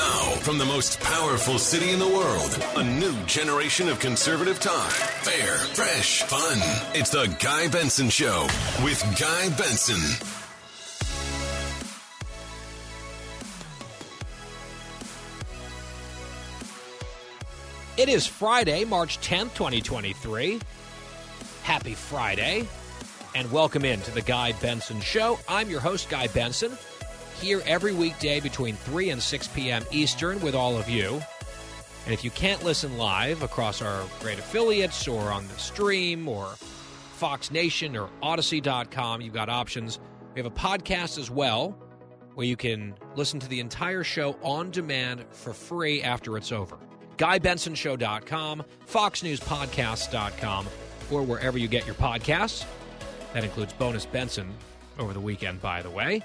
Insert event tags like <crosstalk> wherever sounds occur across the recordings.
Now, from the most powerful city in the world, a new generation of conservative talk. Fair, fresh, fun. It's the Guy Benson Show with Guy Benson. It is Friday, March 10th, 2023. Happy Friday, and welcome in to the Guy Benson Show. I'm your host, Guy Benson here every weekday between 3 and 6 p.m. Eastern with all of you. And if you can't listen live across our great affiliates or on the stream or Fox Nation or Audacy.com, you've got options. We have a podcast as well where you can listen to the entire show on demand for free after it's over. GuyBensonShow.com, FoxNewsPodcasts.com, or wherever you get your podcasts. That includes Bonus Benson over the weekend, by the way.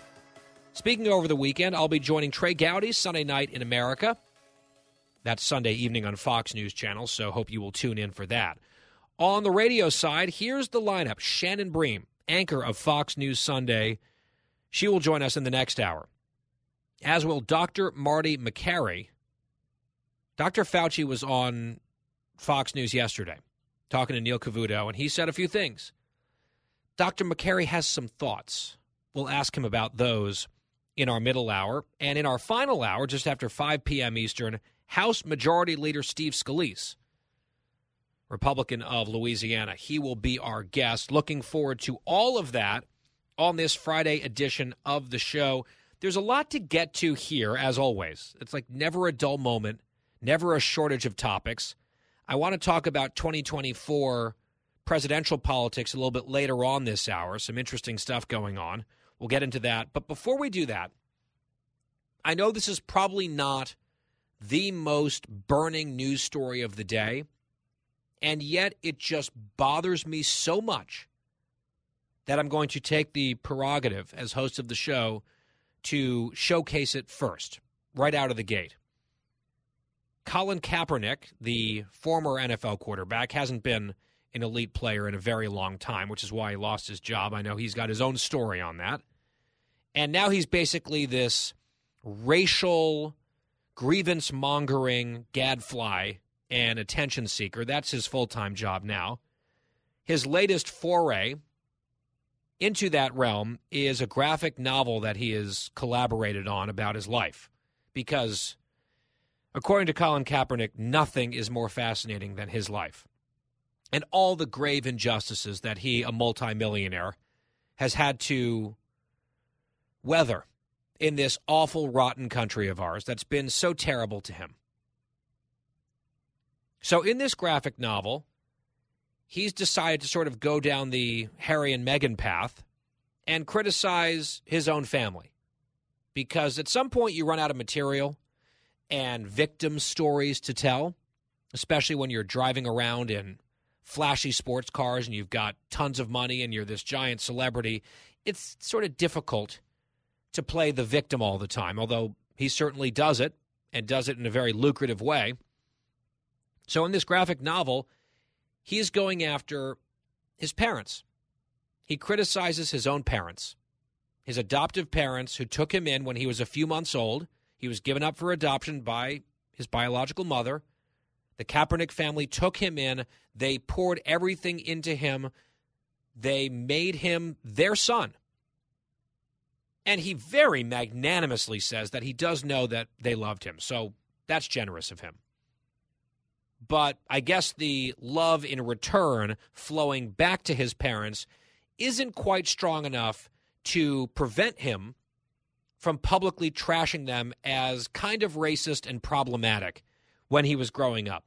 Speaking over the weekend, I'll be joining Trey Gowdy Sunday night in America. That's Sunday evening on Fox News Channel, so hope you will tune in for that. On the radio side, here's the lineup Shannon Bream, anchor of Fox News Sunday. She will join us in the next hour, as will Dr. Marty Makary. Dr. Fauci was on Fox News yesterday talking to Neil Cavuto, and he said a few things. Dr. Makary has some thoughts. We'll ask him about those in our middle hour. And in our final hour, just after 5 p.m. Eastern, House Majority Leader Steve Scalise, Republican of Louisiana, he will be our guest. Looking forward to all of that on this Friday edition of the show. There's a lot to get to here, as always. It's like never a dull moment, never a shortage of topics. I want to talk about 2024 presidential politics a little bit later on this hour. Some interesting stuff going on. We'll get into that. But before we do that, I know this is probably not the most burning news story of the day, and yet it just bothers me so much that I'm going to take the prerogative as host of the show to showcase it first, right out of the gate. Colin Kaepernick, the former NFL quarterback, hasn't been an elite player in a very long time, which is why he lost his job. I know he's got his own story on that. And now he's basically this racial grievance mongering gadfly and attention seeker. That's his full time job now. His latest foray into that realm is a graphic novel that he has collaborated on about his life. Because, according to Colin Kaepernick, nothing is more fascinating than his life and all the grave injustices that he, a multimillionaire, has had to weather in this awful, rotten country of ours that's been so terrible to him. So, in this graphic novel, he's decided to sort of go down the Harry and Meghan path and criticize his own family. Because at some point, you run out of material and victim stories to tell, especially when you're driving around in flashy sports cars and you've got tons of money and you're this giant celebrity, it's sort of difficult to play the victim all the time, although he certainly does it and does it in a very lucrative way. So in this graphic novel, he is going after his parents. He criticizes his own parents, his adoptive parents who took him in when he was a few months old. He was given up for adoption by his biological mother. The Kaepernick family took him in. They poured everything into him. They made him their son. And he very magnanimously says that he does know that they loved him. So that's generous of him. But I guess the love in return flowing back to his parents isn't quite strong enough to prevent him from publicly trashing them as kind of racist and problematic when he was growing up.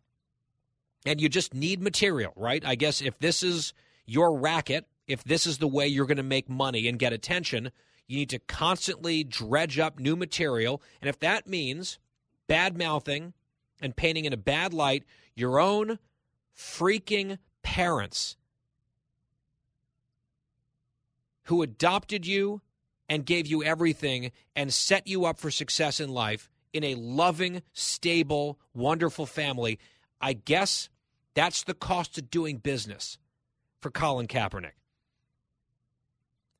And you just need material, right? I guess if this is your racket, if this is the way you're going to make money and get attention, You need to constantly dredge up new material. And if that means bad mouthing and painting in a bad light your own freaking parents who adopted you and gave you everything and set you up for success in life in a loving, stable, wonderful family, I guess that's the cost of doing business for Colin Kaepernick.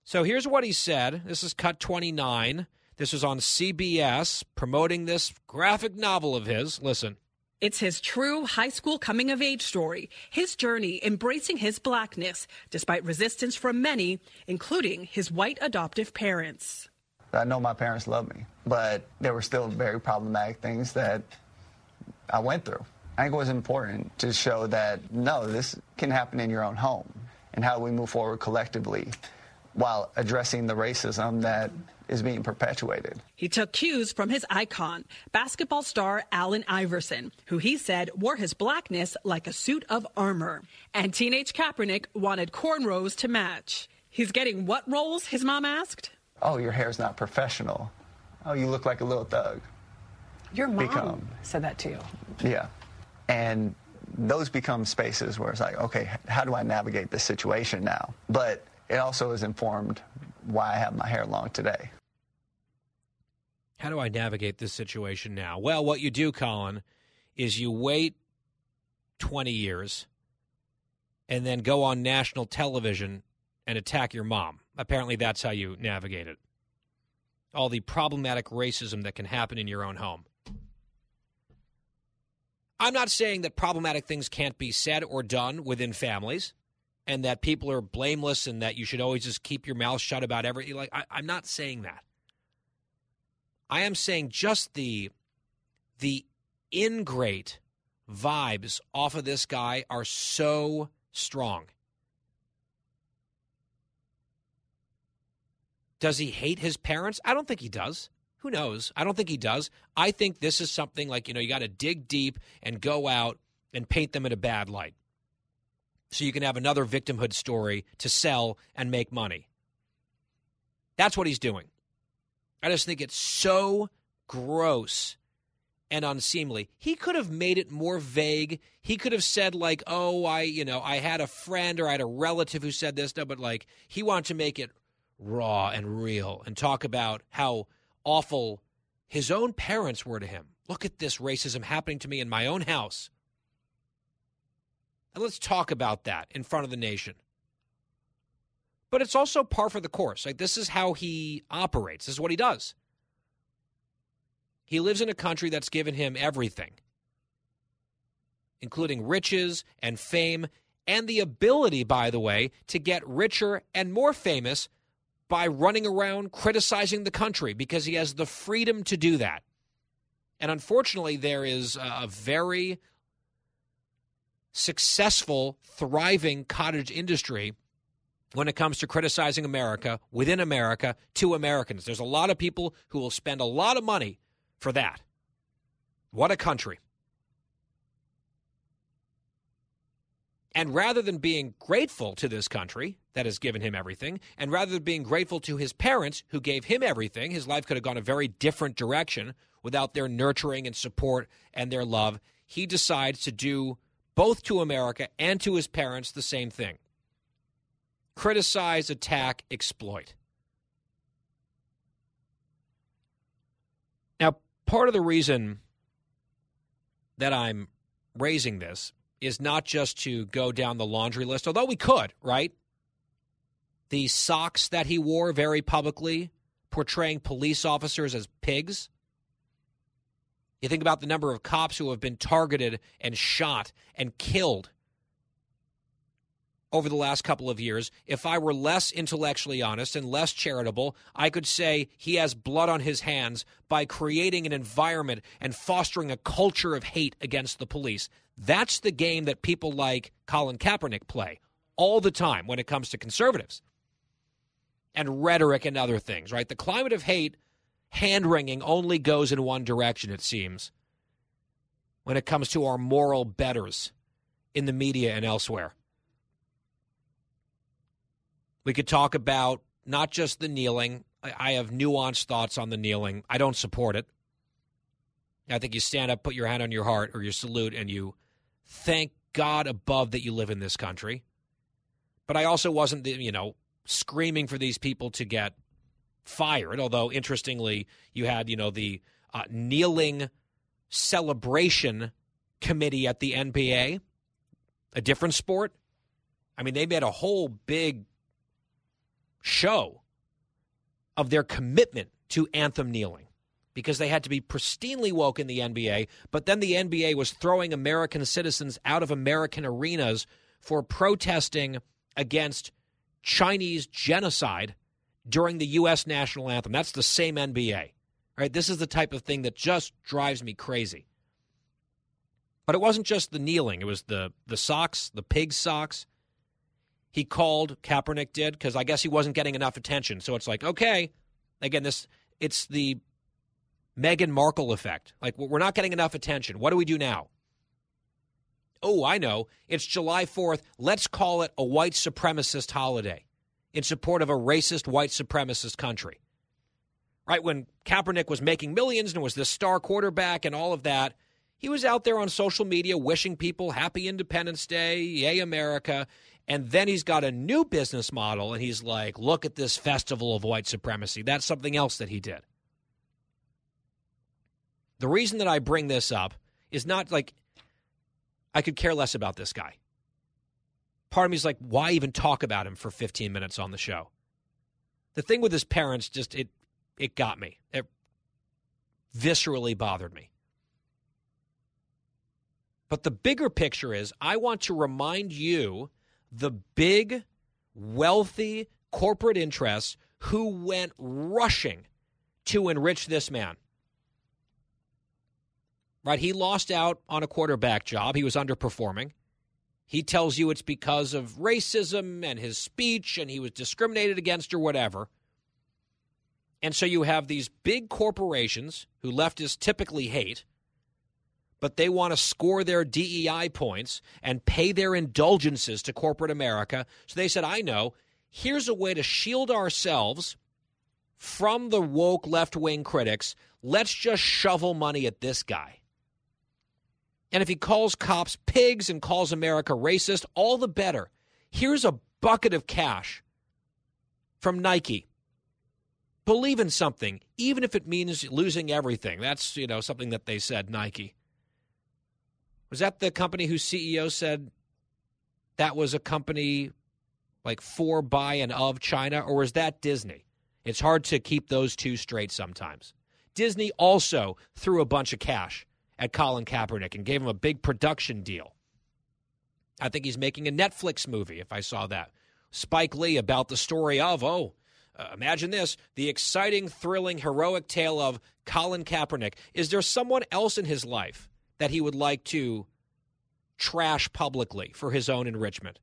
So here's what he said. This is cut 29. This was on CBS promoting this graphic novel of his. Listen. It's his true high school coming of age story, his journey embracing his blackness despite resistance from many, including his white adoptive parents. I know my parents love me, but there were still very problematic things that I went through. I think it was important to show that no, this can happen in your own home and how we move forward collectively while addressing the racism that is being perpetuated. He took cues from his icon, basketball star Allen Iverson, who he said wore his blackness like a suit of armor. And teenage Kaepernick wanted cornrows to match. He's getting what roles, his mom asked? Oh, your hair's not professional. Oh, you look like a little thug. Your mom become, said that to you. Yeah. And those become spaces where it's like, okay, how do I navigate this situation now? But it also is informed why I have my hair long today. How do I navigate this situation now? Well, what you do, Colin, is you wait 20 years and then go on national television and attack your mom. Apparently, that's how you navigate it. All the problematic racism that can happen in your own home. I'm not saying that problematic things can't be said or done within families and that people are blameless and that you should always just keep your mouth shut about everything. Like, I, I'm not saying that. I am saying just the the ingrate vibes off of this guy are so strong. Does he hate his parents? I don't think he does. Who knows? I don't think he does. I think this is something like, you know, you got to dig deep and go out and paint them in a bad light. So you can have another victimhood story to sell and make money. That's what he's doing. I just think it's so gross and unseemly. He could have made it more vague. He could have said like, "Oh, I, you know, I had a friend or I had a relative who said this." No, but like he wanted to make it raw and real and talk about how awful his own parents were to him. Look at this racism happening to me in my own house. And let's talk about that in front of the nation. But it's also par for the course. Like this is how he operates. This is what he does. He lives in a country that's given him everything, including riches and fame, and the ability, by the way, to get richer and more famous by running around criticizing the country because he has the freedom to do that. And unfortunately, there is a very successful, thriving cottage industry when it comes to criticizing America within America to Americans. There's a lot of people who will spend a lot of money for that. What a country. And rather than being grateful to this country that has given him everything, and rather than being grateful to his parents who gave him everything, his life could have gone a very different direction without their nurturing and support and their love. He decides to do both to America and to his parents the same thing criticize, attack, exploit. Now, part of the reason that I'm raising this is not just to go down the laundry list, although we could, right? The socks that he wore very publicly, portraying police officers as pigs. You think about the number of cops who have been targeted and shot and killed over the last couple of years. If I were less intellectually honest and less charitable, I could say he has blood on his hands by creating an environment and fostering a culture of hate against the police. That's the game that people like Colin Kaepernick play all the time when it comes to conservatives and rhetoric and other things, right? The climate of hate, hand wringing, only goes in one direction, it seems, when it comes to our moral betters in the media and elsewhere. We could talk about not just the kneeling. I have nuanced thoughts on the kneeling. I don't support it. I think you stand up, put your hand on your heart or your salute, and you thank God above that you live in this country. But I also wasn't, you know, screaming for these people to get fired. Although, interestingly, you had, you know, the uh, kneeling celebration committee at the NBA, a different sport. I mean, they made a whole big show of their commitment to anthem kneeling because they had to be pristinely woke in the NBA, but then the NBA was throwing American citizens out of American arenas for protesting against Chinese genocide during the U.S. national anthem. That's the same NBA. Right? This is the type of thing that just drives me crazy. But it wasn't just the kneeling; it was the the socks, the pig socks. He called Kaepernick did because I guess he wasn't getting enough attention. So it's like, okay, again, this it's the Meghan Markle effect. Like we're not getting enough attention. What do we do now? Oh, I know. It's July 4th. Let's call it a white supremacist holiday in support of a racist white supremacist country. Right when Kaepernick was making millions and was the star quarterback and all of that, he was out there on social media wishing people happy Independence Day, yay America. And then he's got a new business model and he's like, look at this festival of white supremacy. That's something else that he did. The reason that I bring this up is not like I could care less about this guy. Part of me is like, why even talk about him for 15 minutes on the show? The thing with his parents just it it got me. It viscerally bothered me. But the bigger picture is I want to remind you the big, wealthy corporate interests who went rushing to enrich this man. Right? He lost out on a quarterback job. He was underperforming. He tells you it's because of racism and his speech and he was discriminated against or whatever. And so you have these big corporations who leftists typically hate but they want to score their DEI points and pay their indulgences to corporate America. So they said, I know, here's a way to shield ourselves from the woke left wing critics. Let's just shovel money at this guy. And if he calls cops pigs and calls America racist, all the better. Here's a bucket of cash from Nike. Believe in something, even if it means losing everything. That's, you know, something that they said, Nike. Was that the company whose CEO said that was a company like for, by, and of China, or was that Disney? It's hard to keep those two straight sometimes. Disney also threw a bunch of cash at Colin Kaepernick and gave him a big production deal. I think he's making a Netflix movie, if I saw that. Spike Lee about the story of, oh, uh, imagine this the exciting, thrilling, heroic tale of Colin Kaepernick. Is there someone else in his life that he would like to trash publicly for his own enrichment.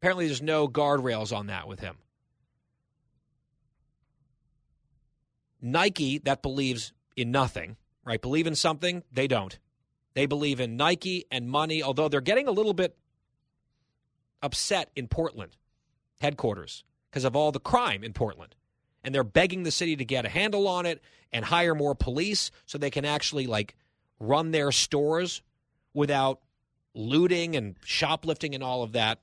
Apparently, there's no guardrails on that with him. Nike, that believes in nothing, right? Believe in something, they don't. They believe in Nike and money, although they're getting a little bit upset in Portland headquarters because of all the crime in Portland and they're begging the city to get a handle on it and hire more police so they can actually like run their stores without looting and shoplifting and all of that.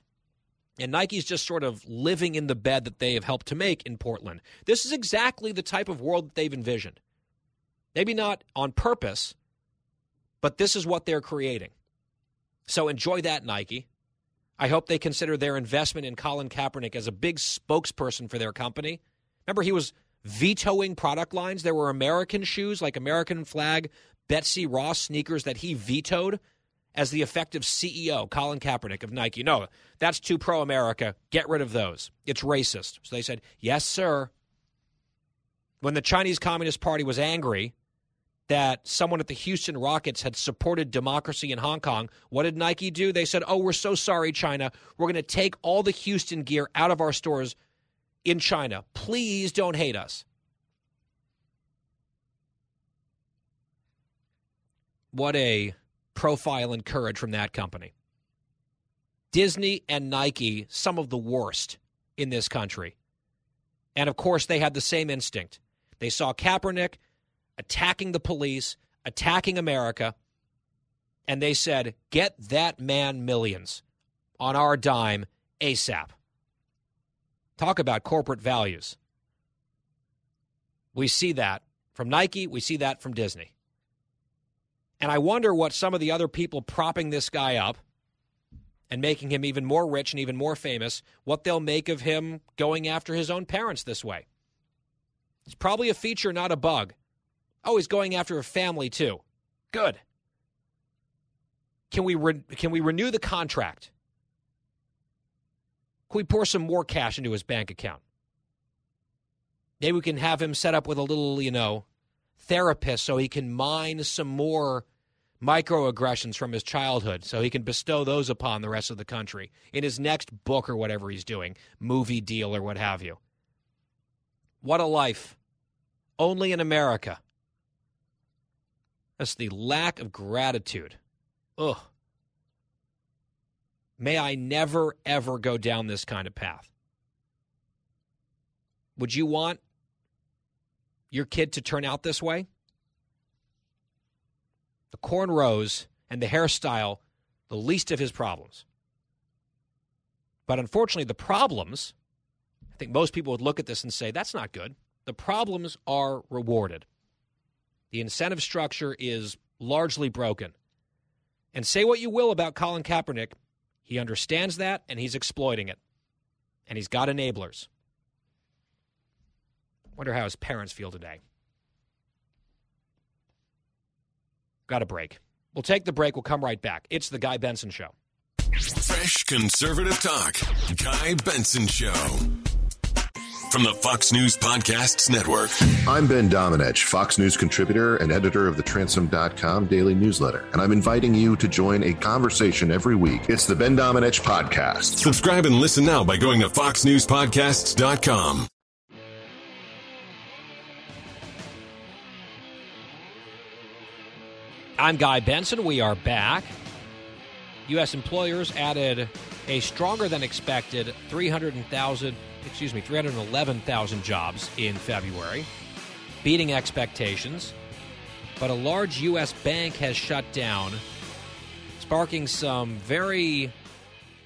And Nike's just sort of living in the bed that they have helped to make in Portland. This is exactly the type of world that they've envisioned. Maybe not on purpose, but this is what they're creating. So enjoy that, Nike. I hope they consider their investment in Colin Kaepernick as a big spokesperson for their company Remember, he was vetoing product lines. There were American shoes, like American flag, Betsy Ross sneakers that he vetoed as the effective CEO, Colin Kaepernick of Nike. No, that's too pro America. Get rid of those. It's racist. So they said, yes, sir. When the Chinese Communist Party was angry that someone at the Houston Rockets had supported democracy in Hong Kong, what did Nike do? They said, oh, we're so sorry, China. We're going to take all the Houston gear out of our stores in China. Please don't hate us. What a profile and courage from that company. Disney and Nike, some of the worst in this country. And of course, they had the same instinct. They saw Kaepernick attacking the police, attacking America, and they said, Get that man millions on our dime ASAP. Talk about corporate values. We see that from Nike, we see that from Disney. And I wonder what some of the other people propping this guy up and making him even more rich and even more famous, what they'll make of him going after his own parents this way. It's probably a feature, not a bug. Oh, he's going after a family too. Good. Can we re- can we renew the contract? Can we pour some more cash into his bank account? Maybe we can have him set up with a little, you know, therapist so he can mine some more microaggressions from his childhood so he can bestow those upon the rest of the country in his next book or whatever he's doing, movie deal or what have you. What a life. Only in America. That's the lack of gratitude. Ugh. May I never, ever go down this kind of path. Would you want your kid to turn out this way? The cornrows and the hairstyle, the least of his problems. But unfortunately, the problems, I think most people would look at this and say, that's not good. The problems are rewarded. The incentive structure is largely broken. And say what you will about Colin Kaepernick, he understands that and he's exploiting it. And he's got enablers. Wonder how his parents feel today. Got a break. We'll take the break. We'll come right back. It's the Guy Benson Show. Fresh conservative talk. Guy Benson Show. From the Fox News Podcasts Network. I'm Ben Domenech, Fox News contributor and editor of the Transom.com daily newsletter, and I'm inviting you to join a conversation every week. It's the Ben Domenech Podcast. Subscribe and listen now by going to FoxNewsPodcasts.com. I'm Guy Benson. We are back. U.S. employers added a stronger than expected 300,000, excuse me, 311,000 jobs in February, beating expectations. But a large U.S. bank has shut down, sparking some very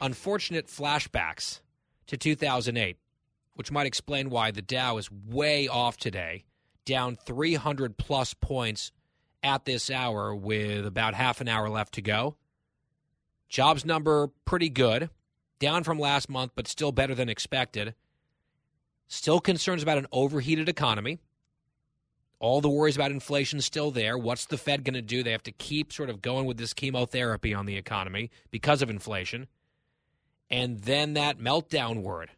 unfortunate flashbacks to 2008, which might explain why the Dow is way off today, down 300 plus points at this hour with about half an hour left to go. Jobs number pretty good, down from last month, but still better than expected. Still concerns about an overheated economy. All the worries about inflation still there. What's the Fed going to do? They have to keep sort of going with this chemotherapy on the economy because of inflation. And then that meltdown word.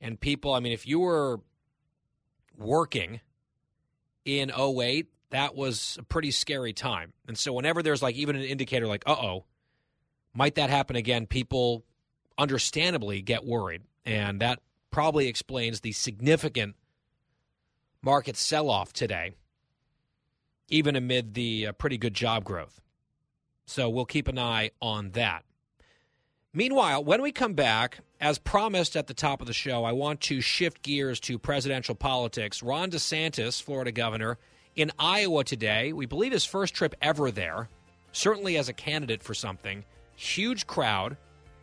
And people, I mean, if you were working in 08 that was a pretty scary time. And so whenever there's like even an indicator like, uh oh, might that happen again, people understandably get worried. And that probably explains the significant market sell off today, even amid the uh, pretty good job growth. So we'll keep an eye on that. Meanwhile, when we come back, as promised at the top of the show, I want to shift gears to presidential politics. Ron DeSantis, Florida governor, in Iowa today. We believe his first trip ever there, certainly as a candidate for something. Huge crowd.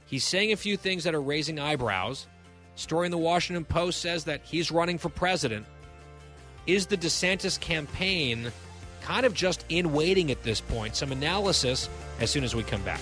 He's saying a few things that are raising eyebrows. Story in the Washington Post says that he's running for president. Is the DeSantis campaign kind of just in waiting at this point? Some analysis as soon as we come back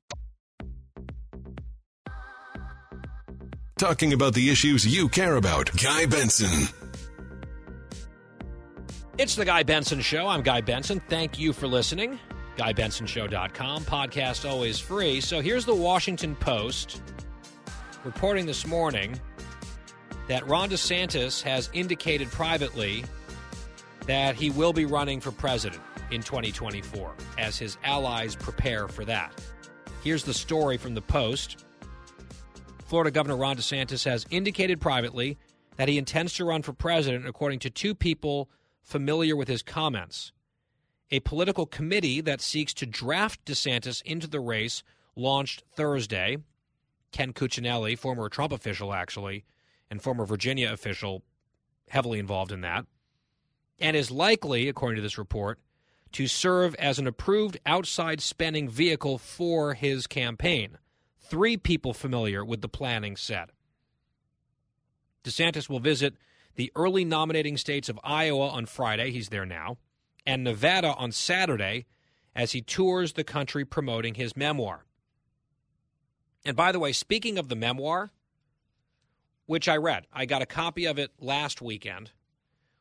Talking about the issues you care about. Guy Benson. It's the Guy Benson Show. I'm Guy Benson. Thank you for listening. GuyBensonShow.com. Podcast always free. So here's the Washington Post reporting this morning that Ron DeSantis has indicated privately that he will be running for president in 2024 as his allies prepare for that. Here's the story from the Post. Florida Governor Ron DeSantis has indicated privately that he intends to run for president, according to two people familiar with his comments. A political committee that seeks to draft DeSantis into the race launched Thursday. Ken Cuccinelli, former Trump official, actually, and former Virginia official, heavily involved in that, and is likely, according to this report, to serve as an approved outside spending vehicle for his campaign. Three people familiar with the planning said. DeSantis will visit the early nominating states of Iowa on Friday, he's there now, and Nevada on Saturday as he tours the country promoting his memoir. And by the way, speaking of the memoir, which I read, I got a copy of it last weekend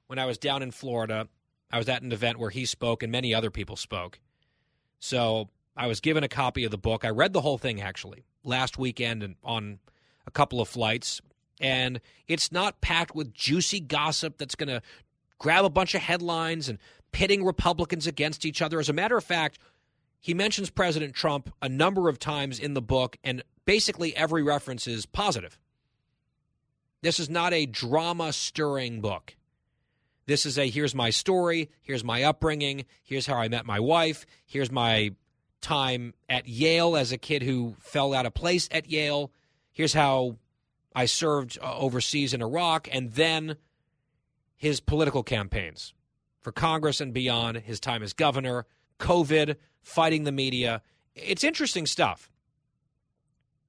when I was down in Florida. I was at an event where he spoke and many other people spoke. So I was given a copy of the book. I read the whole thing actually last weekend and on a couple of flights. And it's not packed with juicy gossip that's going to grab a bunch of headlines and pitting Republicans against each other. As a matter of fact, he mentions President Trump a number of times in the book, and basically every reference is positive. This is not a drama stirring book. This is a here's my story, here's my upbringing, here's how I met my wife, here's my time at Yale as a kid who fell out of place at Yale, here's how I served uh, overseas in Iraq, and then his political campaigns for Congress and beyond, his time as governor, COVID, fighting the media. It's interesting stuff.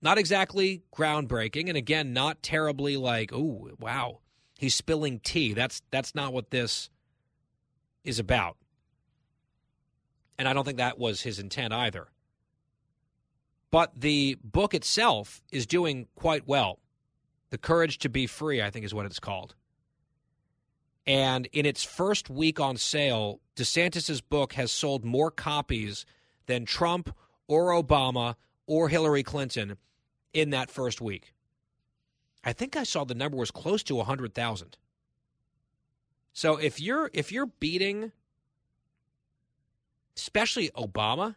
Not exactly groundbreaking, and again, not terribly like, oh, wow, he's spilling tea. That's that's not what this is about. And I don't think that was his intent either. But the book itself is doing quite well. The Courage to Be Free, I think, is what it's called. And in its first week on sale, DeSantis's book has sold more copies than Trump or Obama or Hillary Clinton in that first week. I think I saw the number was close to 100,000. So if you're if you're beating especially Obama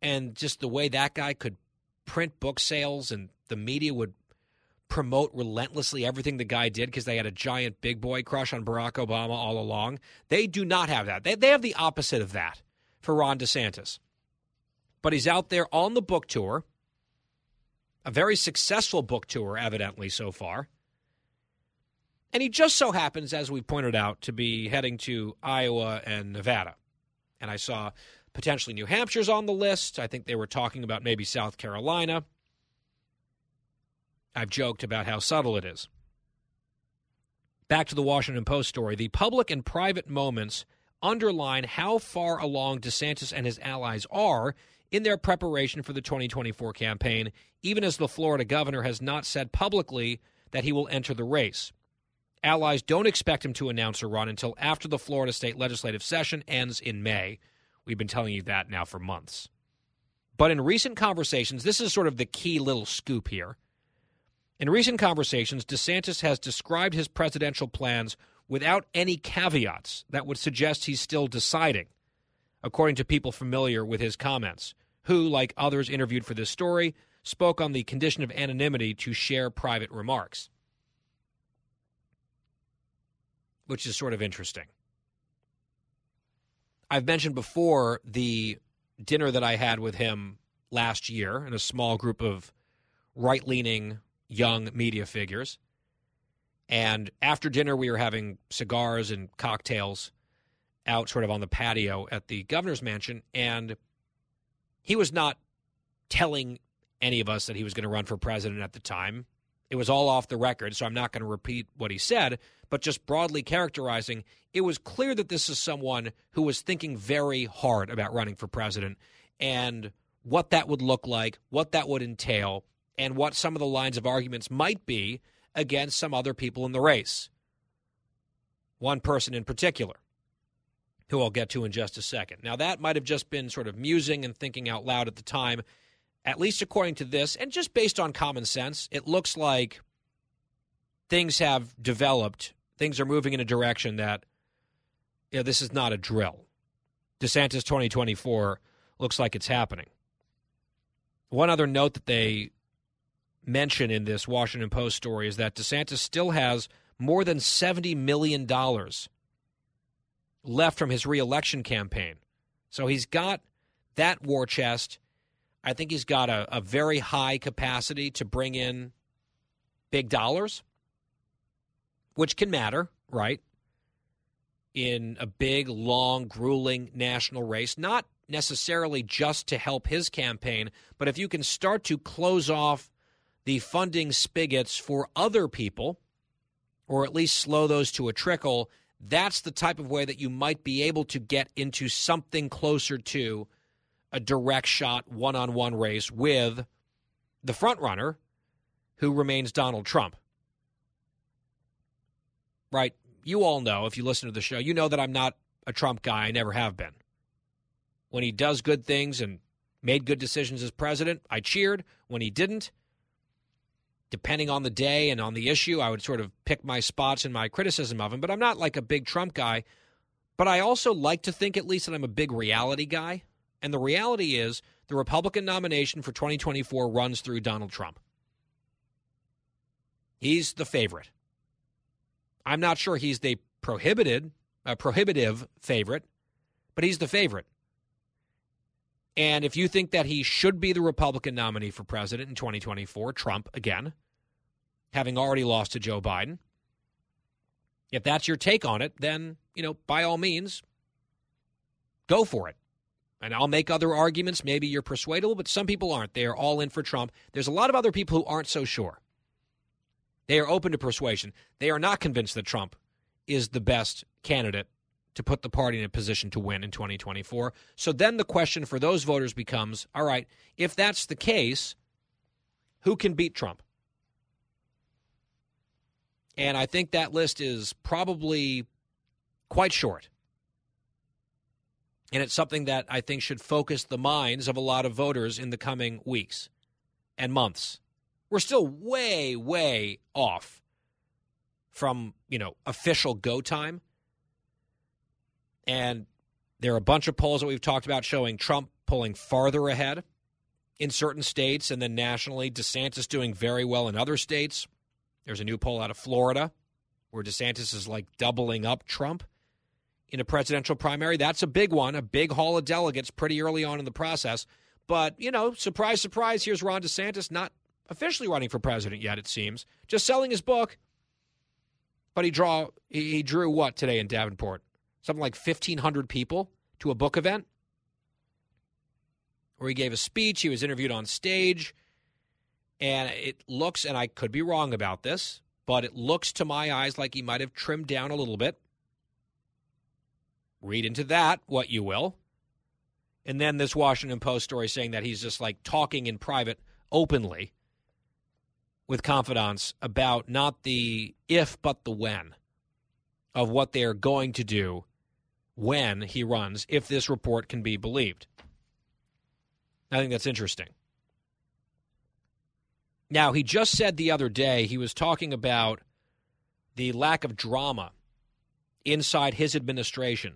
and just the way that guy could print book sales and the media would promote relentlessly everything the guy did because they had a giant big boy crush on Barack Obama all along. They do not have that. They, they have the opposite of that for Ron DeSantis. But he's out there on the book tour, a very successful book tour, evidently, so far. And he just so happens, as we pointed out, to be heading to Iowa and Nevada. And I saw potentially New Hampshire's on the list. I think they were talking about maybe South Carolina. I've joked about how subtle it is. Back to the Washington Post story. The public and private moments underline how far along DeSantis and his allies are in their preparation for the 2024 campaign, even as the Florida governor has not said publicly that he will enter the race. Allies don't expect him to announce a run until after the Florida state legislative session ends in May. We've been telling you that now for months. But in recent conversations, this is sort of the key little scoop here. In recent conversations, DeSantis has described his presidential plans without any caveats that would suggest he's still deciding, according to people familiar with his comments, who, like others interviewed for this story, spoke on the condition of anonymity to share private remarks. Which is sort of interesting. I've mentioned before the dinner that I had with him last year in a small group of right leaning young media figures. And after dinner, we were having cigars and cocktails out sort of on the patio at the governor's mansion. And he was not telling any of us that he was going to run for president at the time. It was all off the record, so I'm not going to repeat what he said, but just broadly characterizing, it was clear that this is someone who was thinking very hard about running for president and what that would look like, what that would entail, and what some of the lines of arguments might be against some other people in the race. One person in particular, who I'll get to in just a second. Now, that might have just been sort of musing and thinking out loud at the time at least according to this, and just based on common sense, it looks like things have developed. Things are moving in a direction that, you know, this is not a drill. DeSantis 2024 looks like it's happening. One other note that they mention in this Washington Post story is that DeSantis still has more than $70 million left from his reelection campaign. So he's got that war chest. I think he's got a, a very high capacity to bring in big dollars, which can matter, right? In a big, long, grueling national race, not necessarily just to help his campaign, but if you can start to close off the funding spigots for other people, or at least slow those to a trickle, that's the type of way that you might be able to get into something closer to a direct shot one on one race with the front runner who remains Donald Trump. Right? You all know, if you listen to the show, you know that I'm not a Trump guy. I never have been. When he does good things and made good decisions as president, I cheered. When he didn't, depending on the day and on the issue, I would sort of pick my spots in my criticism of him. But I'm not like a big Trump guy. But I also like to think, at least, that I'm a big reality guy. And the reality is, the Republican nomination for 2024 runs through Donald Trump. He's the favorite. I'm not sure he's the prohibited, uh, prohibitive favorite, but he's the favorite. And if you think that he should be the Republican nominee for president in 2024, Trump again, having already lost to Joe Biden, if that's your take on it, then, you know, by all means, go for it. And I'll make other arguments. Maybe you're persuadable, but some people aren't. They are all in for Trump. There's a lot of other people who aren't so sure. They are open to persuasion. They are not convinced that Trump is the best candidate to put the party in a position to win in 2024. So then the question for those voters becomes all right, if that's the case, who can beat Trump? And I think that list is probably quite short. And it's something that I think should focus the minds of a lot of voters in the coming weeks and months. We're still way, way off from, you know, official go time. And there are a bunch of polls that we've talked about showing Trump pulling farther ahead in certain states and then nationally. DeSantis doing very well in other states. There's a new poll out of Florida where DeSantis is like doubling up Trump in a presidential primary. That's a big one, a big haul of delegates pretty early on in the process. But, you know, surprise, surprise, here's Ron DeSantis, not officially running for president yet, it seems, just selling his book. But he draw he drew what today in Davenport? something like 1,500 people to a book event where he gave a speech. He was interviewed on stage. And it looks, and I could be wrong about this, but it looks to my eyes like he might have trimmed down a little bit. Read into that what you will. And then this Washington Post story saying that he's just like talking in private openly with confidants about not the if, but the when of what they're going to do when he runs, if this report can be believed. I think that's interesting. Now, he just said the other day, he was talking about the lack of drama inside his administration.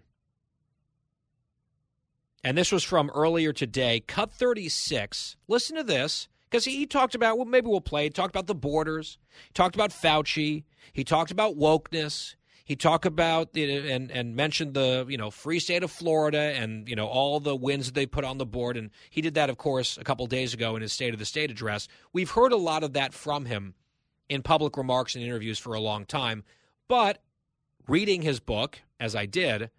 And this was from earlier today, cut 36. Listen to this, because he talked about, well, maybe we'll play. He talked about the borders, he talked about Fauci, he talked about wokeness, he talked about and and mentioned the you know free state of Florida and you know all the wins that they put on the board, and he did that, of course, a couple days ago in his State of the State address. We've heard a lot of that from him in public remarks and interviews for a long time, but reading his book as I did,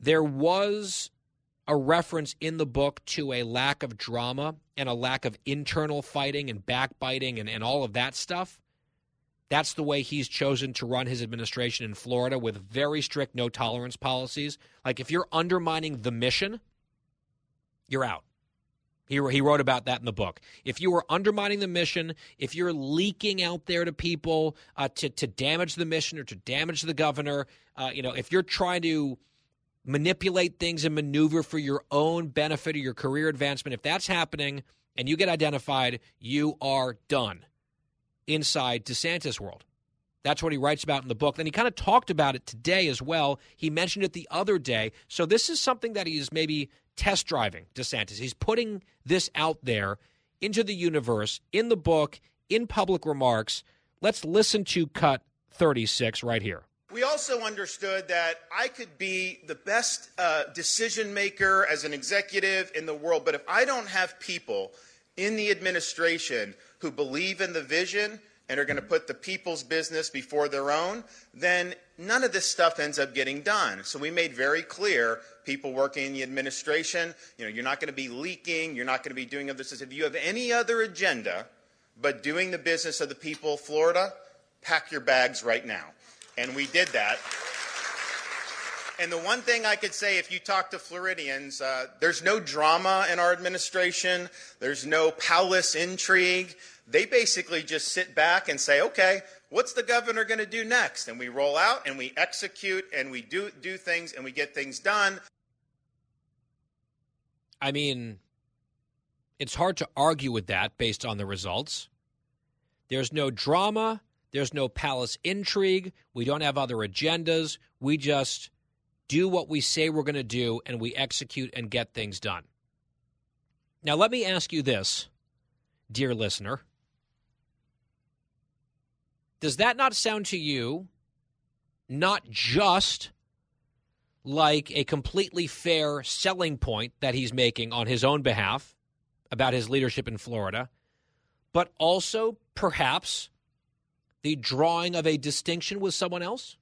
there was a reference in the book to a lack of drama and a lack of internal fighting and backbiting and, and all of that stuff. That's the way he's chosen to run his administration in Florida with very strict no tolerance policies. Like if you're undermining the mission, you're out. He, he wrote about that in the book. If you are undermining the mission, if you're leaking out there to people uh, to, to damage the mission or to damage the governor, uh, you know, if you're trying to manipulate things and maneuver for your own benefit or your career advancement, if that's happening and you get identified, you are done inside DeSantis world. That's what he writes about in the book. Then he kind of talked about it today as well. He mentioned it the other day. So this is something that he's maybe test driving DeSantis. He's putting this out there into the universe in the book, in public remarks. Let's listen to cut 36 right here. We also understood that I could be the best uh, decision maker as an executive in the world, but if I don't have people in the administration who believe in the vision and are going to put the people's business before their own, then none of this stuff ends up getting done. So we made very clear, people working in the administration, you know, you're not going to be leaking, you're not going to be doing other stuff. If you have any other agenda but doing the business of the people of Florida, pack your bags right now. And we did that. And the one thing I could say, if you talk to Floridians, uh, there's no drama in our administration. There's no palace intrigue. They basically just sit back and say, okay, what's the governor going to do next? And we roll out and we execute and we do, do things and we get things done. I mean, it's hard to argue with that based on the results. There's no drama. There's no palace intrigue. We don't have other agendas. We just do what we say we're going to do and we execute and get things done. Now, let me ask you this, dear listener. Does that not sound to you not just like a completely fair selling point that he's making on his own behalf about his leadership in Florida, but also perhaps the drawing of a distinction with someone else?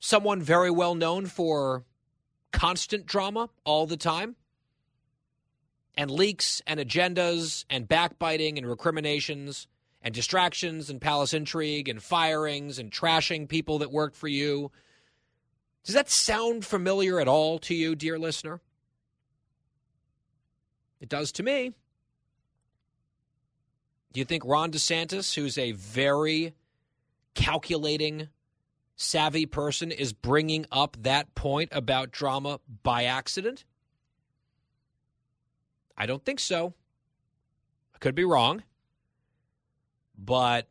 Someone very well known for constant drama all the time? And leaks and agendas and backbiting and recriminations and distractions and palace intrigue and firings and trashing people that worked for you. Does that sound familiar at all to you, dear listener? It does to me. Do you think Ron DeSantis, who's a very calculating, savvy person, is bringing up that point about drama by accident? I don't think so. I could be wrong. But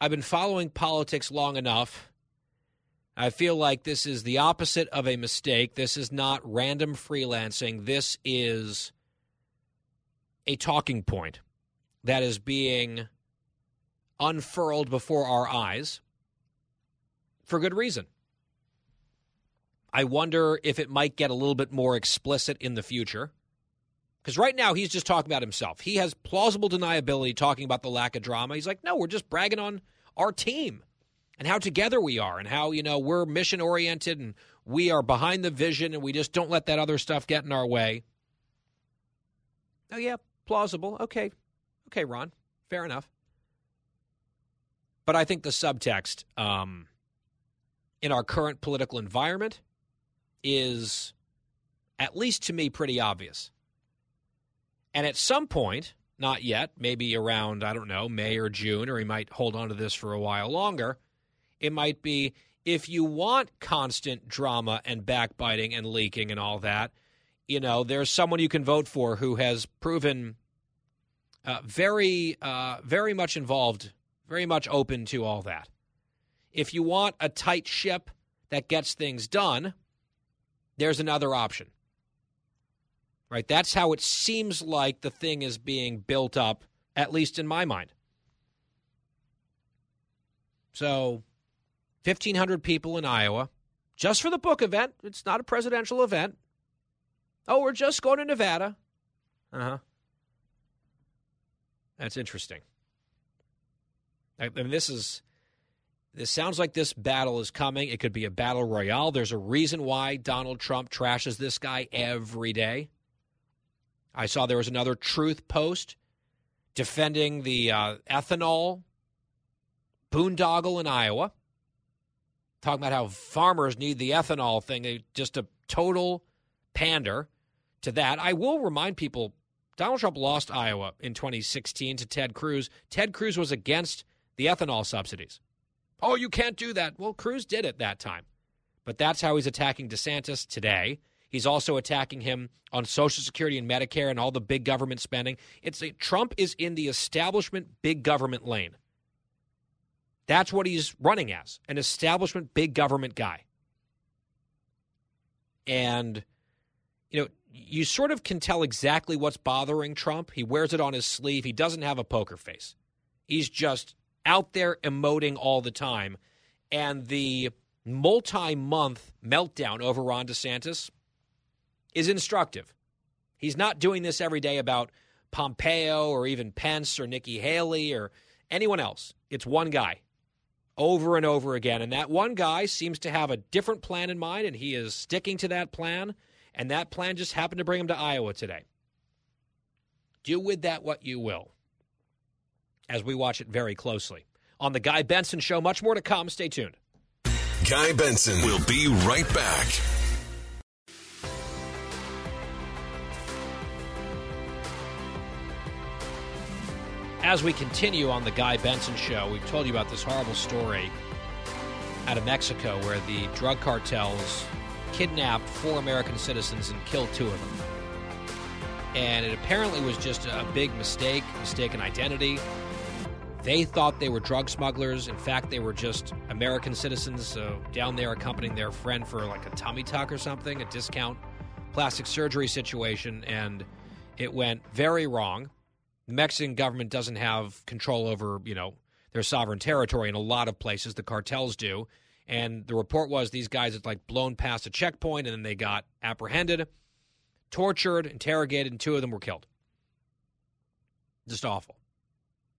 I've been following politics long enough. I feel like this is the opposite of a mistake. This is not random freelancing. This is a talking point that is being unfurled before our eyes for good reason. I wonder if it might get a little bit more explicit in the future. Because right now he's just talking about himself. He has plausible deniability talking about the lack of drama. He's like, no, we're just bragging on our team and how together we are and how, you know, we're mission oriented and we are behind the vision and we just don't let that other stuff get in our way. Oh, yeah, plausible. Okay. Okay, Ron. Fair enough. But I think the subtext um, in our current political environment is, at least to me, pretty obvious. And at some point, not yet, maybe around, I don't know, May or June, or he might hold on to this for a while longer, it might be if you want constant drama and backbiting and leaking and all that, you know, there's someone you can vote for who has proven uh, very, uh, very much involved, very much open to all that. If you want a tight ship that gets things done, there's another option right? That's how it seems like the thing is being built up, at least in my mind. So, 1,500 people in Iowa just for the book event. It's not a presidential event. Oh, we're just going to Nevada. Uh huh. That's interesting. I, mean, this is. This sounds like this battle is coming. It could be a battle royale. There's a reason why Donald Trump trashes this guy every day. I saw there was another truth post defending the uh, ethanol boondoggle in Iowa, talking about how farmers need the ethanol thing. Just a total pander to that. I will remind people Donald Trump lost Iowa in 2016 to Ted Cruz. Ted Cruz was against the ethanol subsidies. Oh, you can't do that. Well, Cruz did it that time. But that's how he's attacking DeSantis today. He's also attacking him on Social Security and Medicare and all the big government spending. It's a, Trump is in the establishment big government lane. That's what he's running as an establishment big government guy. And, you know, you sort of can tell exactly what's bothering Trump. He wears it on his sleeve. He doesn't have a poker face. He's just out there emoting all the time. And the multi month meltdown over Ron DeSantis is instructive. He's not doing this every day about Pompeo or even Pence or Nikki Haley or anyone else. It's one guy over and over again. And that one guy seems to have a different plan in mind, and he is sticking to that plan. And that plan just happened to bring him to Iowa today. Do with that what you will as we watch it very closely. On The Guy Benson Show, much more to come. Stay tuned. Guy Benson will be right back. As we continue on the Guy Benson Show, we've told you about this horrible story out of Mexico where the drug cartels kidnapped four American citizens and killed two of them. And it apparently was just a big mistake, mistaken identity. They thought they were drug smugglers. In fact, they were just American citizens so down there accompanying their friend for like a tummy tuck or something, a discount plastic surgery situation. And it went very wrong the Mexican government doesn't have control over, you know, their sovereign territory in a lot of places. The cartels do. And the report was these guys had like blown past a checkpoint and then they got apprehended, tortured, interrogated, and two of them were killed. Just awful.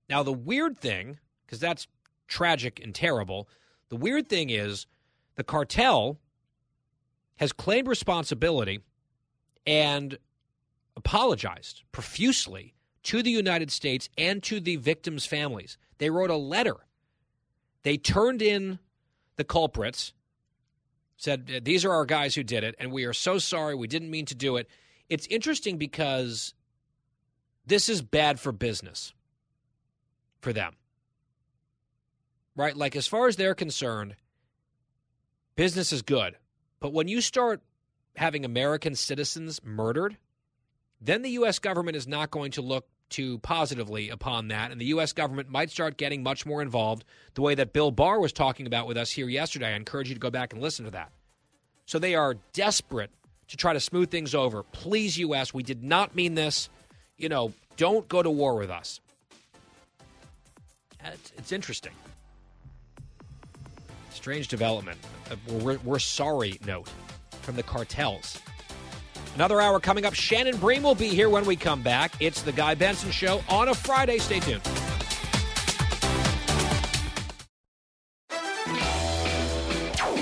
Now, the weird thing, because that's tragic and terrible, the weird thing is the cartel has claimed responsibility and apologized profusely to the United States and to the victims' families. They wrote a letter. They turned in the culprits, said, These are our guys who did it, and we are so sorry. We didn't mean to do it. It's interesting because this is bad for business for them. Right? Like, as far as they're concerned, business is good. But when you start having American citizens murdered, then the U.S. government is not going to look too positively upon that, and the U.S. government might start getting much more involved the way that Bill Barr was talking about with us here yesterday. I encourage you to go back and listen to that. So they are desperate to try to smooth things over. Please, U.S., we did not mean this. You know, don't go to war with us. It's, interesting. Strange development. Uh, we're, we're sorry note from the cartels. Another hour coming up. Shannon Bream will be here when we come back. It's the Guy Benson Show on a Friday. Stay tuned.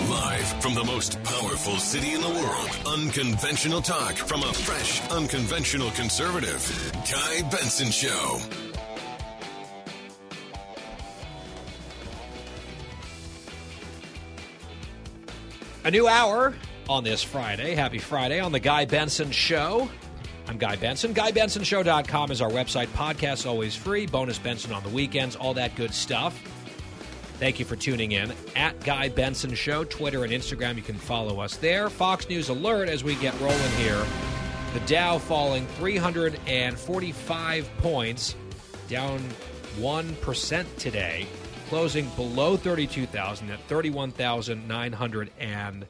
Live from the most powerful city in the world, unconventional talk from a fresh, unconventional conservative. Guy Benson Show. A new hour on this Friday. Happy Friday on The Guy Benson Show. I'm Guy Benson. GuyBensonShow.com is our website. Podcast always free. Bonus Benson on the weekends. All that good stuff. Thank you for tuning in. At Guy Benson Show, Twitter and Instagram. You can follow us there. Fox News Alert as we get rolling here. The Dow falling 345 points, down 1% today, closing below 32,000 at 31,900 and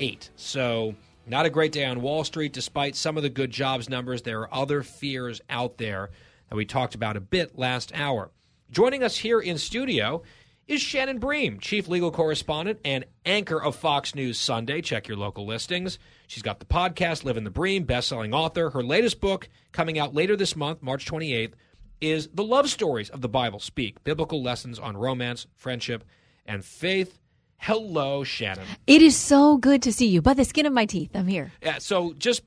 eight. So, not a great day on Wall Street, despite some of the good jobs numbers. There are other fears out there that we talked about a bit last hour. Joining us here in studio is Shannon Bream, chief legal correspondent and anchor of Fox News Sunday. Check your local listings. She's got the podcast, Living the Bream, best-selling author. Her latest book, coming out later this month, March 28th, is The Love Stories of the Bible Speak, biblical lessons on romance, friendship, and faith. Hello, Shannon. It is so good to see you. By the skin of my teeth, I'm here. Yeah, so just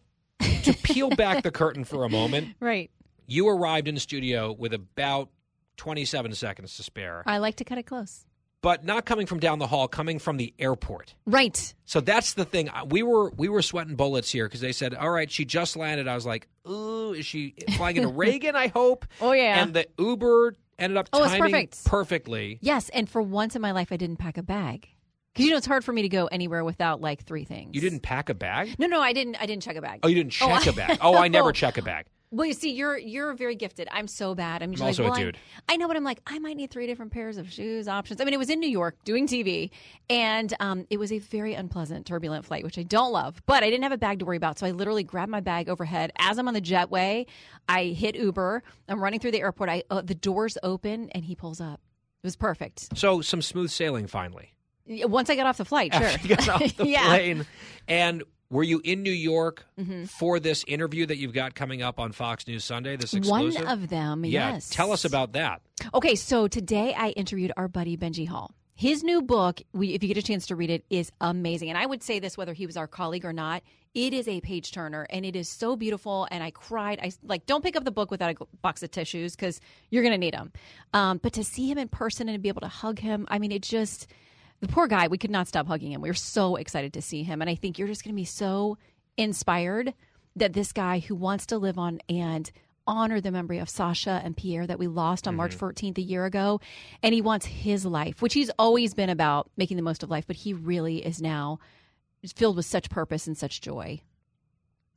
to peel back the curtain for a moment. <laughs> Right. You arrived in the studio with about 27 seconds to spare. I like to cut it close. But not coming from down the hall, coming from the airport. Right. So that's the thing. We were we were sweating bullets here because they said, "All right, she just landed." I was like, "Ooh, is she flying into <laughs> Reagan?" I hope. Oh yeah. And the Uber ended up oh, timing perfect. perfectly. Yes, and for once in my life, I didn't pack a bag. Because you know it's hard for me to go anywhere without like three things. You didn't pack a bag? No, no, I didn't. I didn't check a bag. Oh, you didn't Oh, check I- a bag. Oh, I never <laughs> check a bag. Well, you see, you're you're very gifted. I'm so bad. I'm, also a like, well, dude. I, I know, but I'm like, I might need three different pairs of shoes options. I mean, it was in New York doing TV, and um, it was a very unpleasant, turbulent flight, which I don't love. But I didn't have a bag to worry about, so I literally grabbed my bag overhead as I'm on the jetway. I hit Uber. I'm running through the airport. I uh, the doors open, and he pulls up. It was perfect. So some smooth sailing finally. Once I got off the flight, sure. After you got off <laughs> the yeah. plane. And were you in New York Mhm. for this interview that you've got coming up on Fox News Sunday? This One of them, yeah. yes. Tell us about that. Okay, so today I interviewed our buddy Benji Hall. His new book, we, if you get a chance to read it, is amazing. And I would say this whether he was our colleague or not, it is a page turner and it is so beautiful. And I cried. I like don't pick up the book without a box of tissues because you're going to need them. Um, but to see him in person and to be able to hug him, I mean, it just the poor guy. We could not stop hugging him. We were so excited to see him, and I think you're just going to be so inspired that this guy who wants to live on and honor the memory of Sasha and Pierre that we lost on March mm-hmm. 14th a year ago. And he wants his life, which he's always been about making the most of life, but he really is now filled with such purpose and such joy.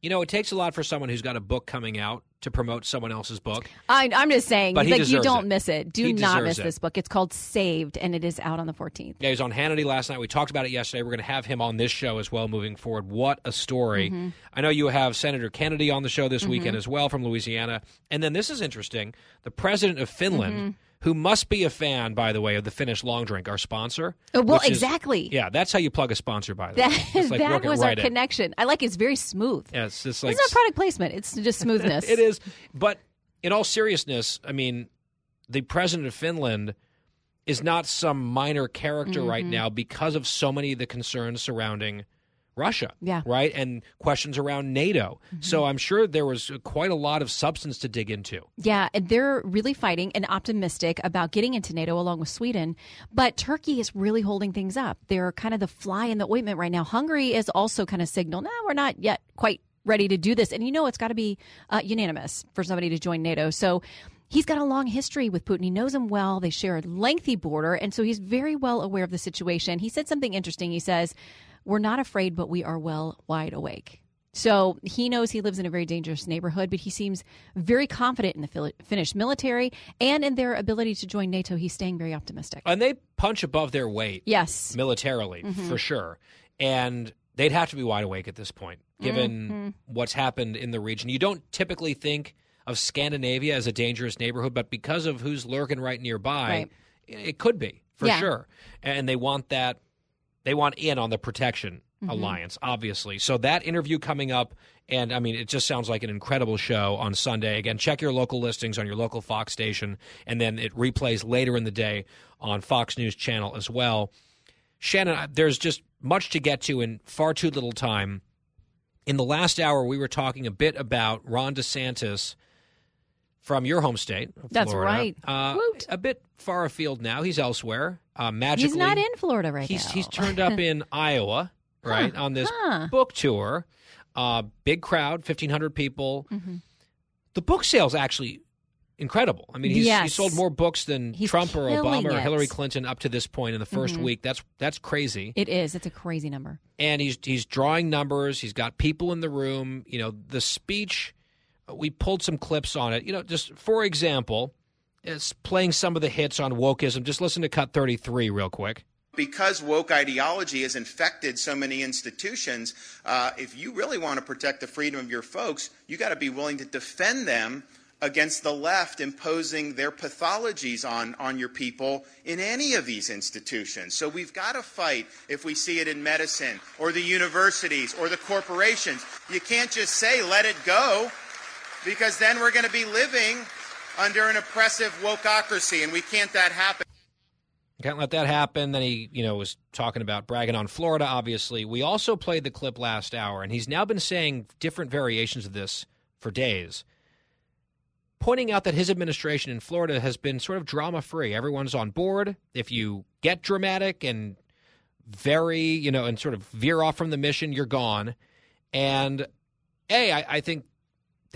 You know, it takes a lot for someone who's got a book coming out to promote someone else's book. I, I'm just saying, But like you don't it. miss it. Do He not miss it. this book. It's called Saved, and it is out on the 14th. Yeah, he was on Hannity last night. We talked about it yesterday. We're going to have him on this show as well moving forward. What a story. Mhm. I know you have Senator Kennedy on the show this Mhm. weekend as well from Louisiana. And then this is interesting the president of Finland, Mhm. Who must be a fan, by the way, of the Finnish long drink, our sponsor. Oh, well, which is- exactly. yeah, that's how you plug a sponsor, by the way. That, It's like <laughs> that was right our in. connection. I like it's very smooth. Yeah, it's just like it's not product placement. It's just smoothness. <laughs> it is. But in all seriousness, I mean, the president of Finland is not some minor character right Mhm. now because of so many of the concerns surrounding Russia. Yeah. Mm-hmm. Right? And questions around NATO. So I'm sure there was quite a lot of substance to dig into. Yeah, and they're really fighting and optimistic about getting into NATO along with Sweden. But Turkey is really holding things up. They're kind of the fly in the ointment right now. Hungary is also kind of signaled, no, we're not yet quite ready to do this. And you know, it's got to be uh, unanimous for somebody to join NATO. So he's got a long history with Putin. He knows him well. They share a lengthy border. And so he's very well aware of the situation. He said something interesting. He says, We're not afraid, but we are well wide awake. So he knows he lives in a very dangerous neighborhood, but he seems very confident in the Finnish military and in their ability to join NATO. He's staying very optimistic. And they punch above their weight. Yes. Militarily, Mhm. for sure. And they'd have to be wide awake at this point, given Mhm. what's happened in the region. You don't typically think of Scandinavia as a dangerous neighborhood, but because of who's lurking right nearby, Right. it could be, for Yeah. sure. And they want that, they want in on the protection Mhm. alliance, obviously. So that interview coming up, and I mean, it just sounds like an incredible show on Sunday. Again, check your local listings on your local Fox station, and then it replays later in the day on Fox News Channel as well. Shannon, there's just much to get to in far too little time. In the last hour, we were talking a bit about Ron DeSantis from your home state. of That's right. Uh, a bit far afield now. He's elsewhere. Uh, magically, He's not in Florida right he's, now. He's turned up <laughs> in Iowa, right, on this huh. book tour. Uh, big crowd, 1,500 people. Mhm. The book sales actually incredible. I mean, he's, he sold more books than He's Trump or Obama or. Hillary Clinton up to this point in the 1st Mhm. week. That's that's crazy. It is. It's a crazy number. and he's he's drawing numbers. He's got people in the room. You know, the speech. We pulled some clips on it. You know, just for example, it's playing some of the hits on wokeism. Just listen to cut 33 real quick. because woke ideology has infected so many institutions, uh, if you really want to protect the freedom of your folks, you got to be willing to defend them against the left imposing their pathologies on, on your people in any of these institutions. So we've got to fight if we see it in medicine or the universities or the corporations. You can't just say, let it go, because then we're going to be living under an oppressive wokeocracy, and we can't that happen. Can't let that happen. Then he, you know, was talking about bragging on Florida, obviously. We also played the clip last hour, and he's now been saying different variations of this for days, pointing out that his administration in Florida has been sort of drama free. Everyone's on board. If you get dramatic and very, you know, and sort of veer off from the mission, you're gone. And A, I, I think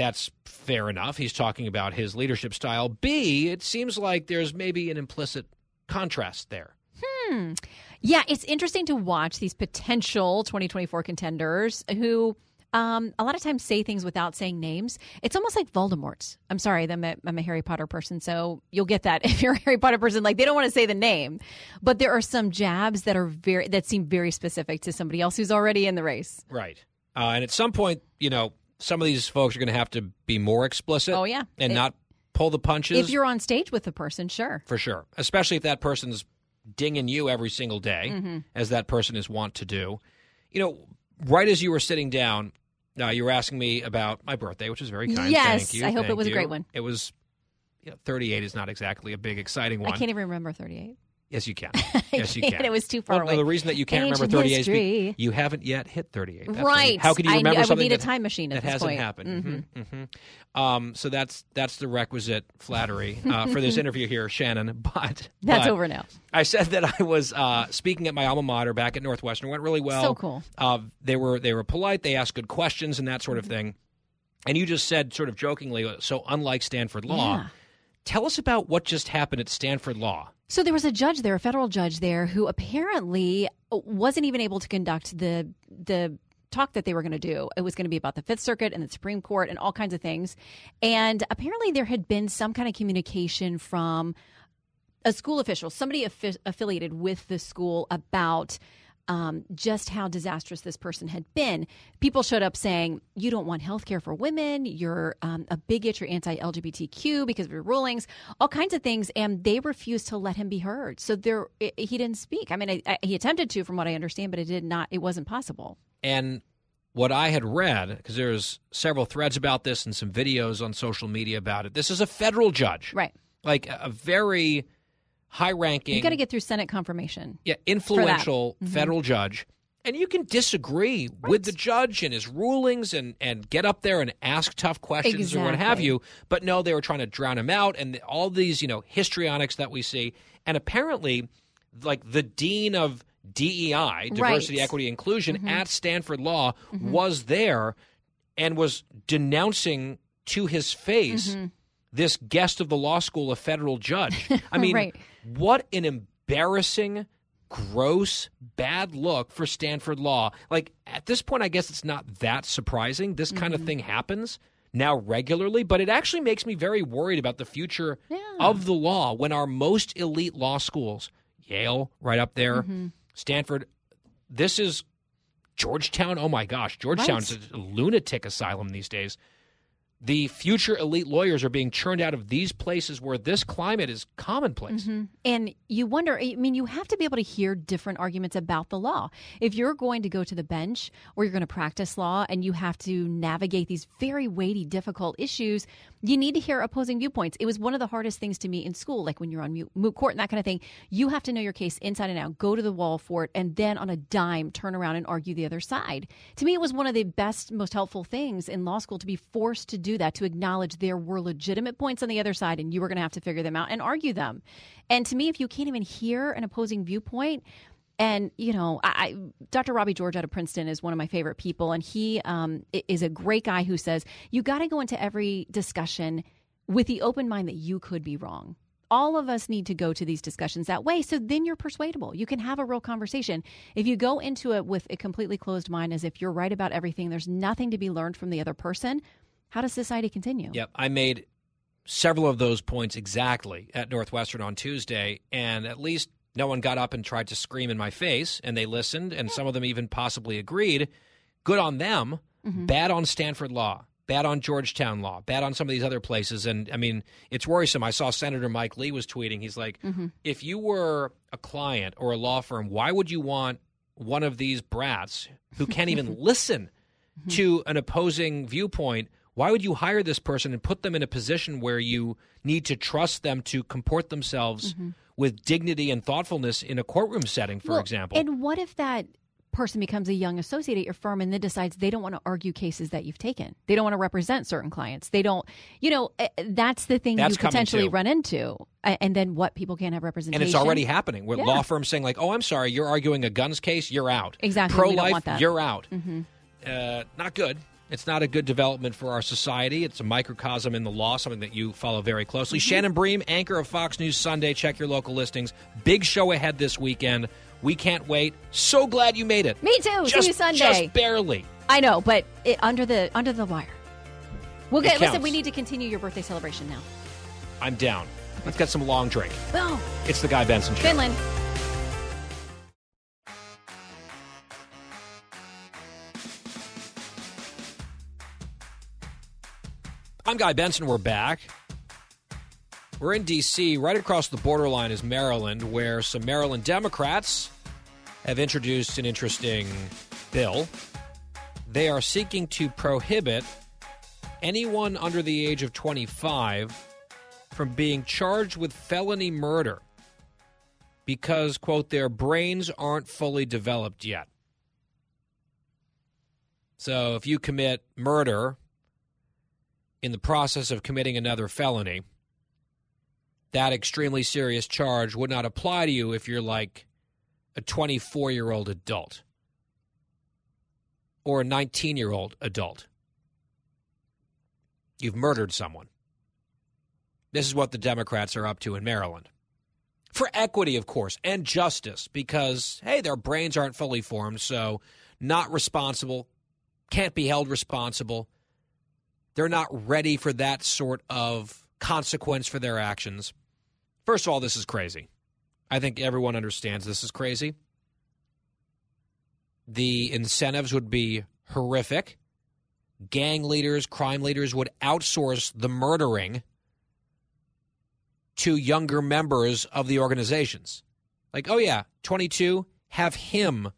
that's fair enough. He's talking about his leadership style. B, it seems like there's maybe an implicit contrast there. Hmm. Yeah, it's interesting to watch these potential 2024 contenders who um, a lot of times say things without saying names. It's almost like Voldemort. I'm sorry, I'm a, I'm a Harry Potter person, so you'll get that <laughs> if you're a Harry Potter person. Like they don't want to say the name, but there are some jabs that are very that seem very specific to somebody else who's already in the race. Right. Uh, and at some point, you know, some of these folks are going to have to be more explicit. Oh yeah, and It- not pull the punches. If you're on stage with the person, sure. for sure, especially if that person's dinging you every single day, Mhm. as that person is wont to do. You know, right as you were sitting down, uh, you were asking me about my birthday, which is very kind. Yes, Thank you. I hope it Thank was a great one. It was. You know, 38 is not exactly a big exciting one. I can't even remember 38. Yes, you can. <laughs> Yes, you <laughs> can't. It was too far well, no, away. the reason that you can't Ancient remember 38 is you haven't yet hit 38. That's Right. How can you I remember knew- I would something need a that- time machine at that this hasn't point. happened? Mhm. Mhm, mhm. Um, so that's that's the requisite flattery uh, for this <laughs> interview here, Shannon. But That's but over now. I said that I was uh, speaking at my alma mater back at Northwestern. It went really well. So cool. Uh, they were they were polite. They asked good questions and that sort Mm-hmm. of thing. And you just said, sort of jokingly, so unlike Stanford Law. Yeah. Tell us about what just happened at Stanford Law. So there was a judge there, a federal judge there, who apparently wasn't even able to conduct the the talk that they were going to do. It was going to be about the Fifth Circuit and the Supreme Court and all kinds of things. And apparently there had been some kind of communication from a school official, somebody affi- affiliated with the school about um, just how disastrous this person had been. People showed up saying, You don't want health care for women. You're um, a bigot. You're anti LGBTQ because of your rulings, all kinds of things. And they refused to let him be heard. So there, i he didn't speak. I mean, I, I, he attempted to, from what I understand, but it did not, it wasn't possible. And what I had read, because there's several threads about this and some videos on social media about it, this is a federal judge. Right. Like a very high ranking, You got to get through Senate confirmation. yeah, influential Mhm. federal judge. And you can disagree with the judge and his rulings and, and get up there and ask tough questions or what have you. But no, they were trying to drown him out and all these, you know, histrionics that we see. And apparently, like the dean of DEI, diversity, Right. equity, inclusion Mhm. at Stanford Law Mhm. was there and was denouncing to his face Mhm. this guest of the law school, a federal judge. <laughs> I mean, Right. What an embarrassing, gross, bad look for Stanford Law. Like, at this point, I guess it's not that surprising. This kind Mm-hmm. of thing happens now regularly, but it actually makes me very worried about the future of the law when our most elite law schools, Yale, right up there, Mhm. Stanford, this is Georgetown. Oh my gosh, Georgetown's a lunatic asylum these days. The future elite lawyers are being churned out of these places where this climate is commonplace. Mhm. And you wonder, I mean, you have to be able to hear different arguments about the law. If you're going to go to the bench or you're going to practice law and you have to navigate these very weighty, difficult issues, you need to hear opposing viewpoints. It was one of the hardest things to me in school, like when you're on moot court and that kind of thing. You have to know your case inside and out, go to the wall for it, and then on a dime turn around and argue the other side. To me, it was one of the best, most helpful things in law school to be forced to do that, to acknowledge there were legitimate points on the other side and you were going to have to figure them out and argue them. And to me, if you can't even hear an opposing viewpoint, and you know, I, I, Dr. Robbie George out of Princeton is one of my favorite people, and he um, is a great guy who says you got to go into every discussion with the open mind that you could be wrong. All of us need to go to these discussions that way, so then you're persuadable. You can have a real conversation. If you go into it with a completely closed mind, as if you're right about everything, there's nothing to be learned from the other person. How does society continue? Yep, I made several of those points exactly at Northwestern on Tuesday, and at least no one got up and tried to scream in my face, and they listened, and some of them even possibly agreed. Good on them. Mm-hmm. Bad on Stanford Law. Bad on Georgetown Law. Bad on some of these other places. And I mean, it's worrisome. I saw Senator Mike Lee was tweeting. He's like, mm-hmm. if you were a client or a law firm, why would you want one of these brats who can't even <laughs> listen mm-hmm. to an opposing viewpoint? Why would you hire this person and put them in a position where you need to trust them to comport themselves with dignity and thoughtfulness in a courtroom setting, for Well, example? And what if that person becomes a young associate at your firm and then decides they don't want to argue cases that you've taken? They don't want to represent certain clients. They don't, you know, eh, that's the thing That's you potentially too. run into. And then what? People can't have representation. and it's already happening with Yeah. law firms saying like, "Oh, I'm sorry, you're arguing a guns case, you're out." Exactly, we don't Pro-life, want that. you're out. Mhm. Uh, not good. It's not a good development for our society. It's a microcosm in the law, something that you follow very closely. Mm-hmm. Shannon Bream, anchor of Fox News Sunday. Check your local listings. Big show ahead this weekend. We can't wait. So glad you made it. Me too. Just, See you Sunday. Just barely. I know, but it, under the under the wire. We'll get. Listen, we need to continue your birthday celebration now. I'm down. Let's get some long drink. Boom. It's the Guy Benson Show. Finland. I'm Guy Benson. We're back. We're in D.C. Right across the borderline is Maryland, where some Maryland Democrats have introduced an interesting bill. They are seeking to prohibit anyone under the age of 25 from being charged with felony murder because, quote, their brains aren't fully developed yet. So if you commit murder in the process of committing another felony, that extremely serious charge would not apply to you if you're like a 24 year old adult or a 19 year old adult. You've murdered someone. This is what the Democrats are up to in Maryland. For equity, of course, and justice, because, hey, their brains aren't fully formed, so not responsible, can't be held responsible they're not ready for that sort of consequence for their actions. First of all, this is crazy. I think everyone understands this is crazy. The incentives would be horrific. Gang leaders, crime leaders would outsource the murdering to younger members of the organizations. Like, oh, yeah, 22, have him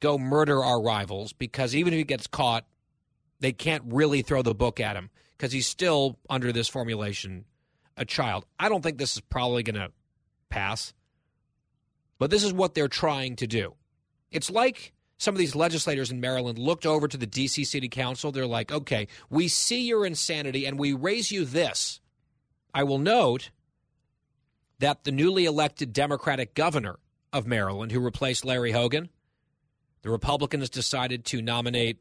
go murder our rivals because even if he gets caught, they can't really throw the book at him because he's still under this formulation a child. I don't think this is probably going to pass, but this is what they're trying to do. It's like some of these legislators in Maryland looked over to the D.C. City Council. They're like, okay, we see your insanity and we raise you this. I will note that the newly elected Democratic governor of Maryland, who replaced Larry Hogan, the Republicans decided to nominate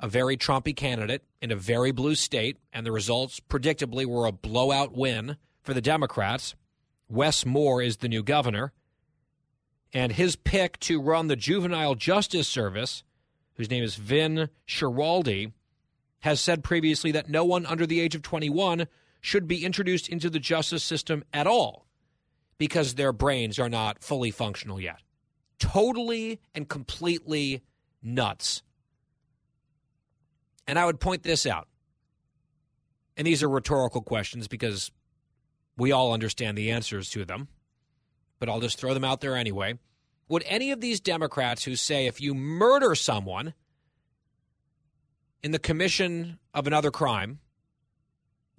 a very Trumpy candidate in a very blue state, and the results predictably were a blowout win for the Democrats. Wes Moore is the new governor. And his pick to run the Juvenile Justice Service, whose name is Vin Schiraldi, has said previously that no one under the age of 21 should be introduced into the justice system at all because their brains are not fully functional yet. Totally and completely nuts. And I would point this out. And these are rhetorical questions because we all understand the answers to them, but I'll just throw them out there anyway. Would any of these Democrats who say if you murder someone in the commission of another crime,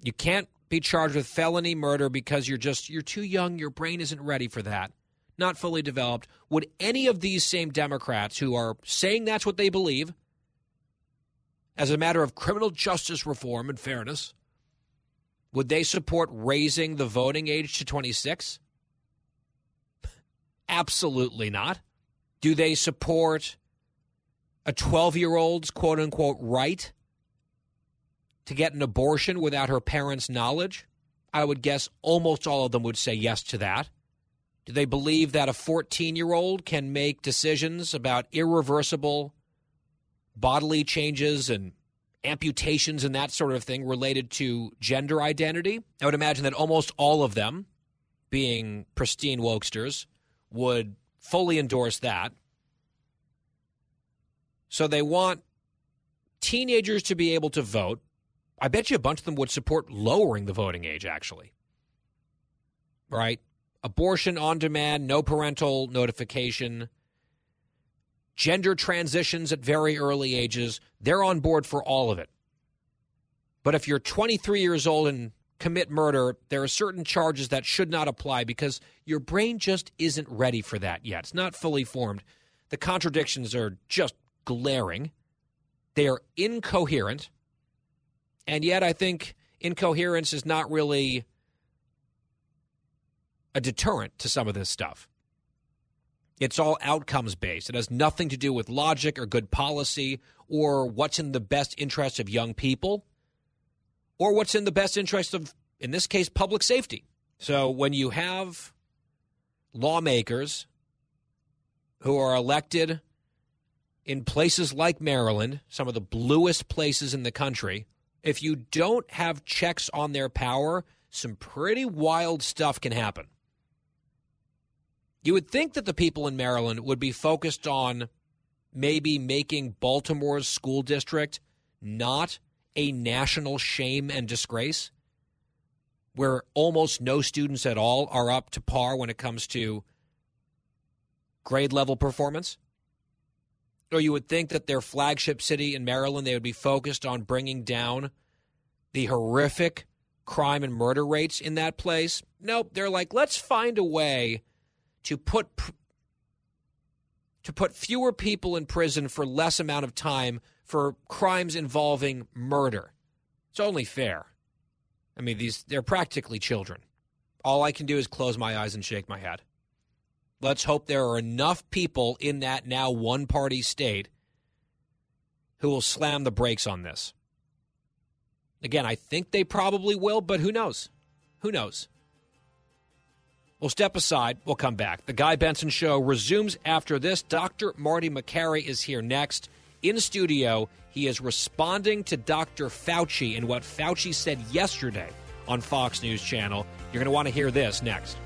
you can't be charged with felony murder because you're just you're too young, your brain isn't ready for that, not fully developed. Would any of these same Democrats who are saying that's what they believe as a matter of criminal justice reform and fairness, would they support raising the voting age to 26? Absolutely not. Do they support a 12 year old's quote unquote right to get an abortion without her parents' knowledge? I would guess almost all of them would say yes to that. Do they believe that a 14 year old can make decisions about irreversible bodily changes and amputations and that sort of thing related to gender identity. I would imagine that almost all of them, being pristine wokesters, would fully endorse that. So they want teenagers to be able to vote. I bet you a bunch of them would support lowering the voting age, actually. Right? Abortion on demand, no parental notification gender transitions at very early ages, they're on board for all of it. But if you're 23 years old and commit murder, there are certain charges that should not apply because your brain just isn't ready for that yet. It's not fully formed. The contradictions are just glaring. They are incoherent. And yet, I think incoherence is not really a deterrent to some of this stuff. It's all outcomes based. It has nothing to do with logic or good policy or what's in the best interest of young people or what's in the best interest of, in this case, public safety. So when you have lawmakers who are elected in places like Maryland, some of the bluest places in the country, if you don't have checks on their power, some pretty wild stuff can happen. You would think that the people in Maryland would be focused on maybe making Baltimore's school district not a national shame and disgrace, where almost no students at all are up to par when it comes to grade level performance? Or you would think that their flagship city in Maryland, they would be focused on bringing down the horrific crime and murder rates in that place. Nope, they're like, let's find a way to put to put fewer people in prison for less amount of time for crimes involving murder. It's only fair. I mean, these they're practically children. All I can do is close my eyes and shake my head. Let's hope there are enough people in that now one party state who will slam the brakes on this. Again, I think they probably will, but who knows? Who knows? We'll step aside. We'll come back. The Guy Benson Show resumes after this. Dr. Marty Makary is here next. In studio, he is responding to Dr. Fauci and what Fauci said yesterday on Fox News Channel. You're going to want to hear this next.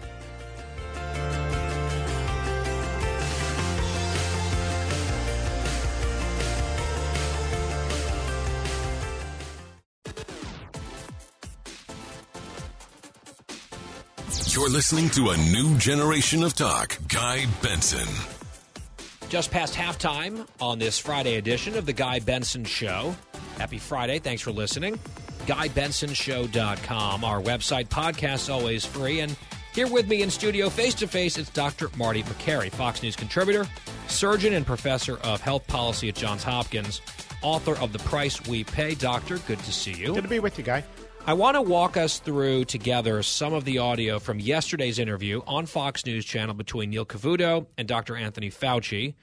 You're listening to a new generation of talk. Guy Benson. Just past halftime on this Friday edition of The Guy Benson Show. Happy Friday. Thanks for listening. GuyBensonShow.com. Our website, podcast always free. And here with me in studio, face to face, it's Dr. Marty Makary, Fox News contributor, surgeon, and professor of health policy at Johns Hopkins, author of The Price We Pay. Doctor, good to see you. Good to be with you, Guy. I want to walk us through together some of the audio from yesterday's interview on Fox News Channel between Neil Cavuto and Dr. Anthony Fauci.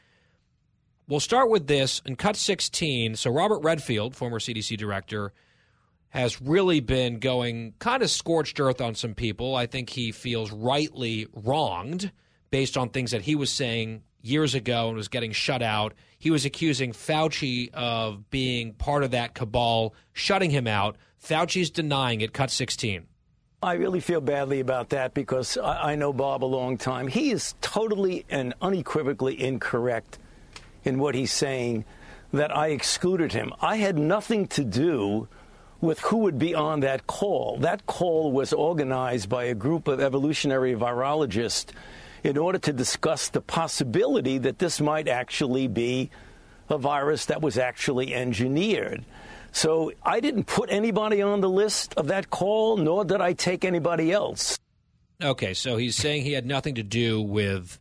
We'll start with this in cut 16. So, Robert Redfield, former CDC director, has really been going kind of scorched earth on some people. I think he feels rightly wronged based on things that he was saying years ago and was getting shut out. He was accusing Fauci of being part of that cabal, shutting him out. Fauci's denying it. Cut 16. I really feel badly about that because I, know Bob a long time. He is totally and unequivocally incorrect in what he's saying that I excluded him. I had nothing to do with who would be on that call. That call was organized by a group of evolutionary virologists in order to discuss the possibility that this might actually be a virus that was actually engineered. So I didn't put anybody on the list of that call, nor did I take anybody else. Okay, so he's saying he had nothing to do with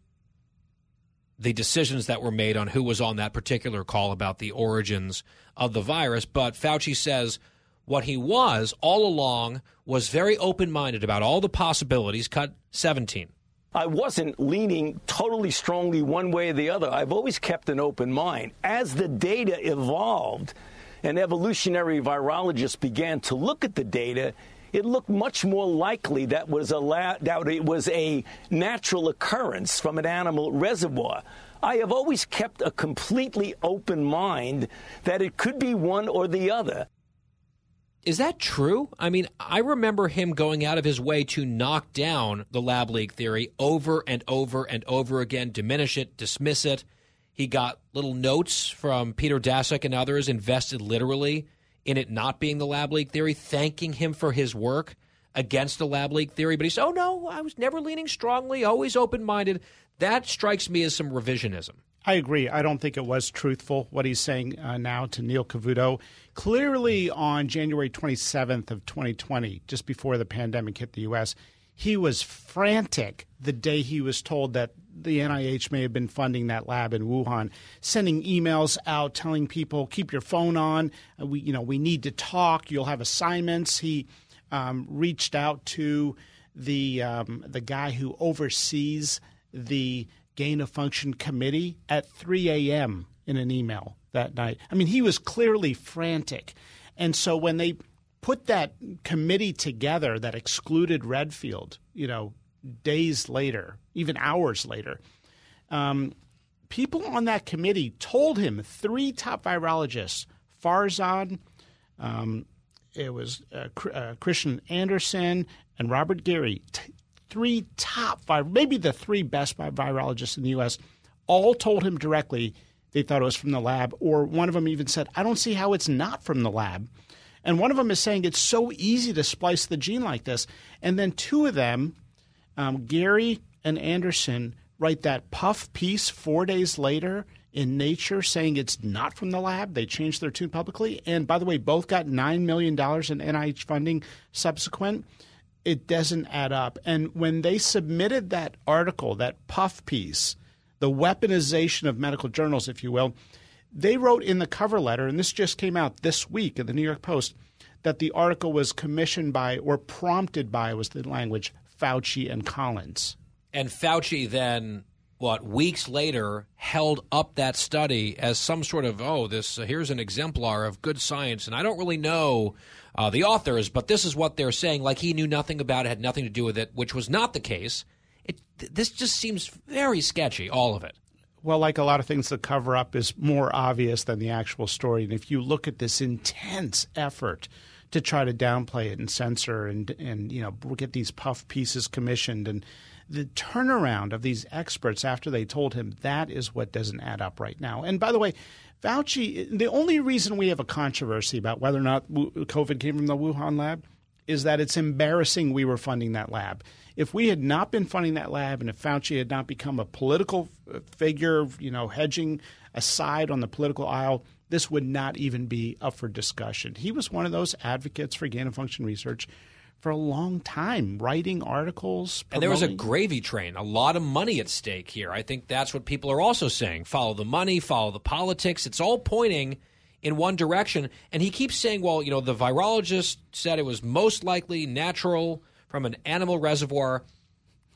the decisions that were made on who was on that particular call about the origins of the virus. But Fauci says what he was all along was very open minded about all the possibilities. Cut 17. I wasn't leaning totally strongly one way or the other. I've always kept an open mind. As the data evolved, and evolutionary virologists began to look at the data, it looked much more likely that was a la- that it was a natural occurrence from an animal reservoir. I have always kept a completely open mind that it could be one or the other. Is that true? I mean, I remember him going out of his way to knock down the lab leak theory over and over and over again, diminish it, dismiss it. He got little notes from Peter Daszak and others invested literally in it not being the lab leak theory, thanking him for his work against the lab leak theory. But he said, oh, no, I was never leaning strongly, always open minded. That strikes me as some revisionism. I agree. I don't think it was truthful what he's saying uh, now to Neil Cavuto. Clearly, on January 27th of 2020, just before the pandemic hit the U.S., he was frantic the day he was told that the NIH may have been funding that lab in Wuhan, sending emails out telling people keep your phone on. Uh, we you know we need to talk. You'll have assignments. He um, reached out to the um, the guy who oversees the gain of function committee at 3 a.m. in an email that night. I mean, he was clearly frantic. And so when they put that committee together that excluded Redfield, you know, days later, even hours later, um, people on that committee told him three top virologists, Farzan, um, it was uh, uh, Kristian Andersen, and Robert Garry, t- three top five, maybe the three best virologists in the U.S., all told him directly they thought it was from the lab, or one of them even said, I don't see how it's not from the lab. And one of them is saying it's so easy to splice the gene like this. And then two of them, um, Garry and Andersen write that puff piece four days later in Nature saying it's not from the lab. They changed their tune publicly. And by the way, both got $9 million in NIH funding subsequent. It doesn't add up. And when they submitted that article, that puff piece, the weaponization of medical journals, if you will, they wrote in the cover letter, and this just came out this week in the New York Post, that the article was commissioned by or prompted by, was the language, Fauci and Collins. And Fauci then, what, weeks later held up that study as some sort of, oh, this, uh, here's an exemplar of good science. And I don't really know uh, the authors, but this is what they're saying, like he knew nothing about it, had nothing to do with it, which was not the case. It, this just seems very sketchy, all of it. Well, like a lot of things, the cover up is more obvious than the actual story. And if you look at this intense effort to try to downplay it and censor and and you know get these puff pieces commissioned and the turnaround of these experts after they told him that is what doesn't add up right now. And by the way, Fauci, the only reason we have a controversy about whether or not COVID came from the Wuhan lab is that it's embarrassing we were funding that lab. If we had not been funding that lab and if Fauci had not become a political figure, you know, hedging aside on the political aisle, this would not even be up for discussion. He was one of those advocates for gain of function research for a long time, writing articles. Promoting. And there was a gravy train, a lot of money at stake here. I think that's what people are also saying. Follow the money, follow the politics. It's all pointing in one direction. And he keeps saying, well, you know, the virologist said it was most likely natural from an animal reservoir.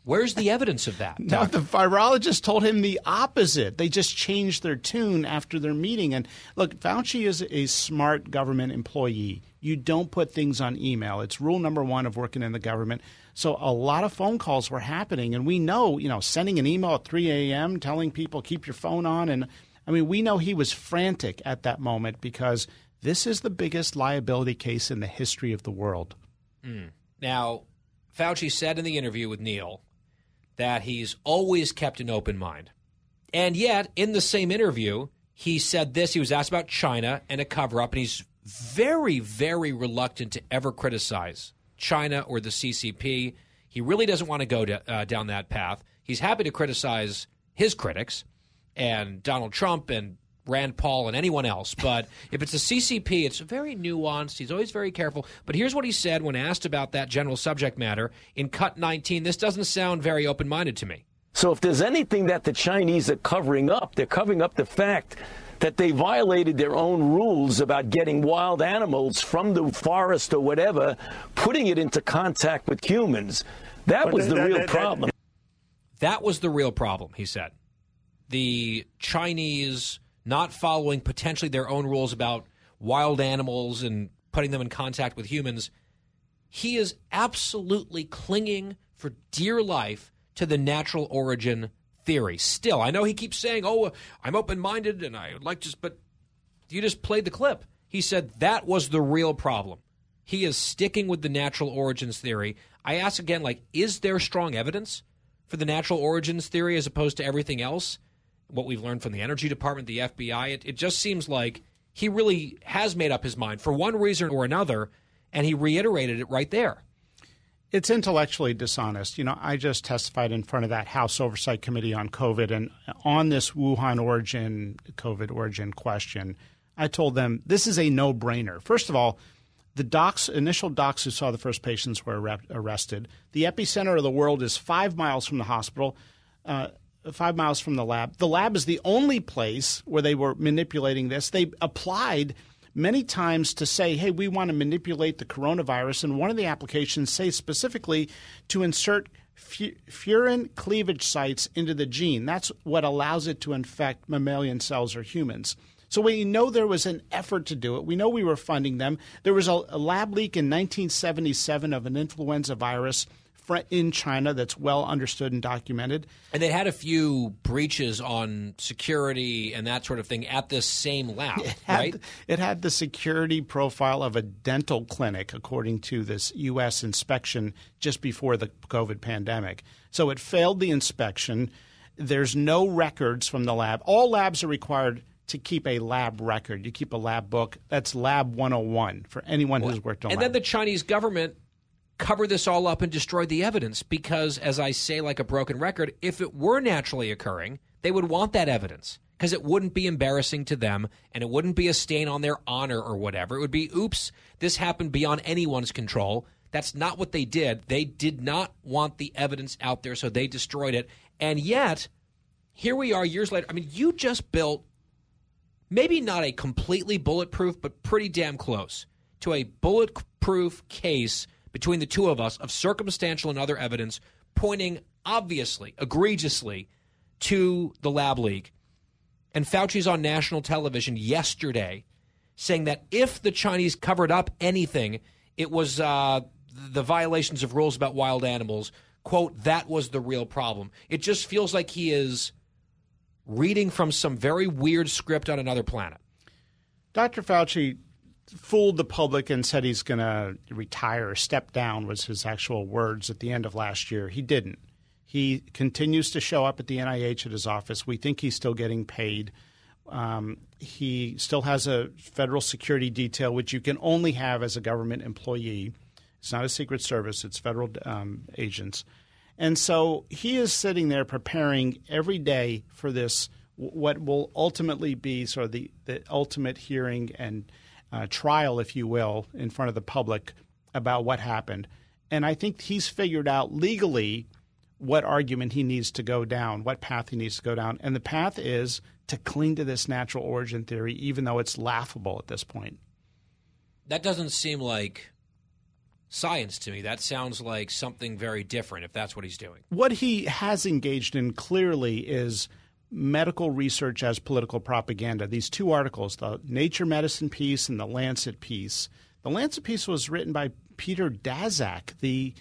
Where's the evidence of that? Now, the virologist told him the opposite. They just changed their tune after their meeting. And look, Fauci is a smart government employee. You don't put things on email. It's rule number one of working in the government. So a lot of phone calls were happening. And we know, you know, sending an email at 3 a.m., telling people, keep your phone on. And I mean, we know he was frantic at that moment because this is the biggest liability case in the history of the world. Mm. Now, Fauci said in the interview with Neil that he's always kept an open mind. And yet, in the same interview, he said this. He was asked about China and a cover up, and he's very, very reluctant to ever criticize China or the CCP. He really doesn't want to go to, uh, down that path. He's happy to criticize his critics and Donald Trump and Rand Paul and anyone else. But <laughs> if it's a CCP, it's very nuanced. He's always very careful. But here's what he said when asked about that general subject matter in Cut 19. This doesn't sound very open minded to me. So if there's anything that the Chinese are covering up, they're covering up the fact that they violated their own rules about getting wild animals from the forest or whatever, putting it into contact with humans. That was the real problem. That was the real problem, he said. The Chinese not following potentially their own rules about wild animals and putting them in contact with humans. He is absolutely clinging for dear life to the natural origin theory. Still, I know he keeps saying, "Oh, I'm open-minded and I would like to," but you just played the clip. He said that was the real problem. He is sticking with the natural origins theory. I ask again, like, is there strong evidence for the natural origins theory as opposed to everything else? What we've learned from the Energy Department, the FBI. It, it just seems like he really has made up his mind for one reason or another, and he reiterated it right there. It's intellectually dishonest. You know, I just testified in front of that House Oversight Committee on COVID, and on this Wuhan origin, COVID origin question, I told them this is a no brainer. First of all, the docs, initial docs who saw the first patients were arrested. The epicenter of the world is five miles from the hospital. Uh, five miles from the lab. The lab is the only place where they were manipulating this. They applied many times to say, hey, we want to manipulate the coronavirus. And one of the applications say specifically to insert furin cleavage sites into the gene. That's what allows it to infect mammalian cells or humans. So we know there was an effort to do it. We know we were funding them. There was a, a lab leak in 1977 of an influenza virus in China that's well understood and documented. And they had a few breaches on security and that sort of thing at this same lab, <laughs> it had, right? It had the security profile of a dental clinic, according to this U.S. inspection just before the COVID pandemic. So it failed the inspection. There's no records from the lab. All labs are required to keep a lab record. You keep a lab book. That's Lab 101 for anyone who's worked on. And lab. then the Chinese government covered this all up and destroy the evidence because, as I say, like a broken record, if it were naturally occurring, they would want that evidence because it wouldn't be embarrassing to them and it wouldn't be a stain on their honor or whatever. It would be, oops, this happened beyond anyone's control. That's not what they did. They did not want the evidence out there, so they destroyed it. And yet, here we are years later. I mean, you just built maybe not a completely bulletproof, but pretty damn close to a bulletproof case between the two of us of circumstantial and other evidence pointing obviously, egregiously to the lab leak. And Fauci's on national television yesterday saying that if the Chinese covered up anything, it was uh, the violations of rules about wild animals. Quote, that was the real problem. It just feels like he is reading from some very weird script on another planet. Dr. Fauci fooled the public and said he's going to retire, step down was his actual words at the end of last year. He didn't. He continues to show up at the NIH at his office. We think he's still getting paid. Um, he still has a federal security detail, which you can only have as a government employee. It's not a secret service; it's federal um, agents. And so he is sitting there preparing every day for this, what will ultimately be sort of the, the ultimate hearing and uh, trial, if you will, in front of the public about what happened. And I think he's figured out legally what argument he needs to go down, what path he needs to go down. And the path is to cling to this natural origin theory, even though it's laughable at this point. That doesn't seem like science to me. That sounds like something very different if that's what he's doing. What he has engaged in clearly is medical research as political propaganda. These two articles, the Nature Medicine piece and the Lancet piece. The Lancet piece was written by Peter Daszak, the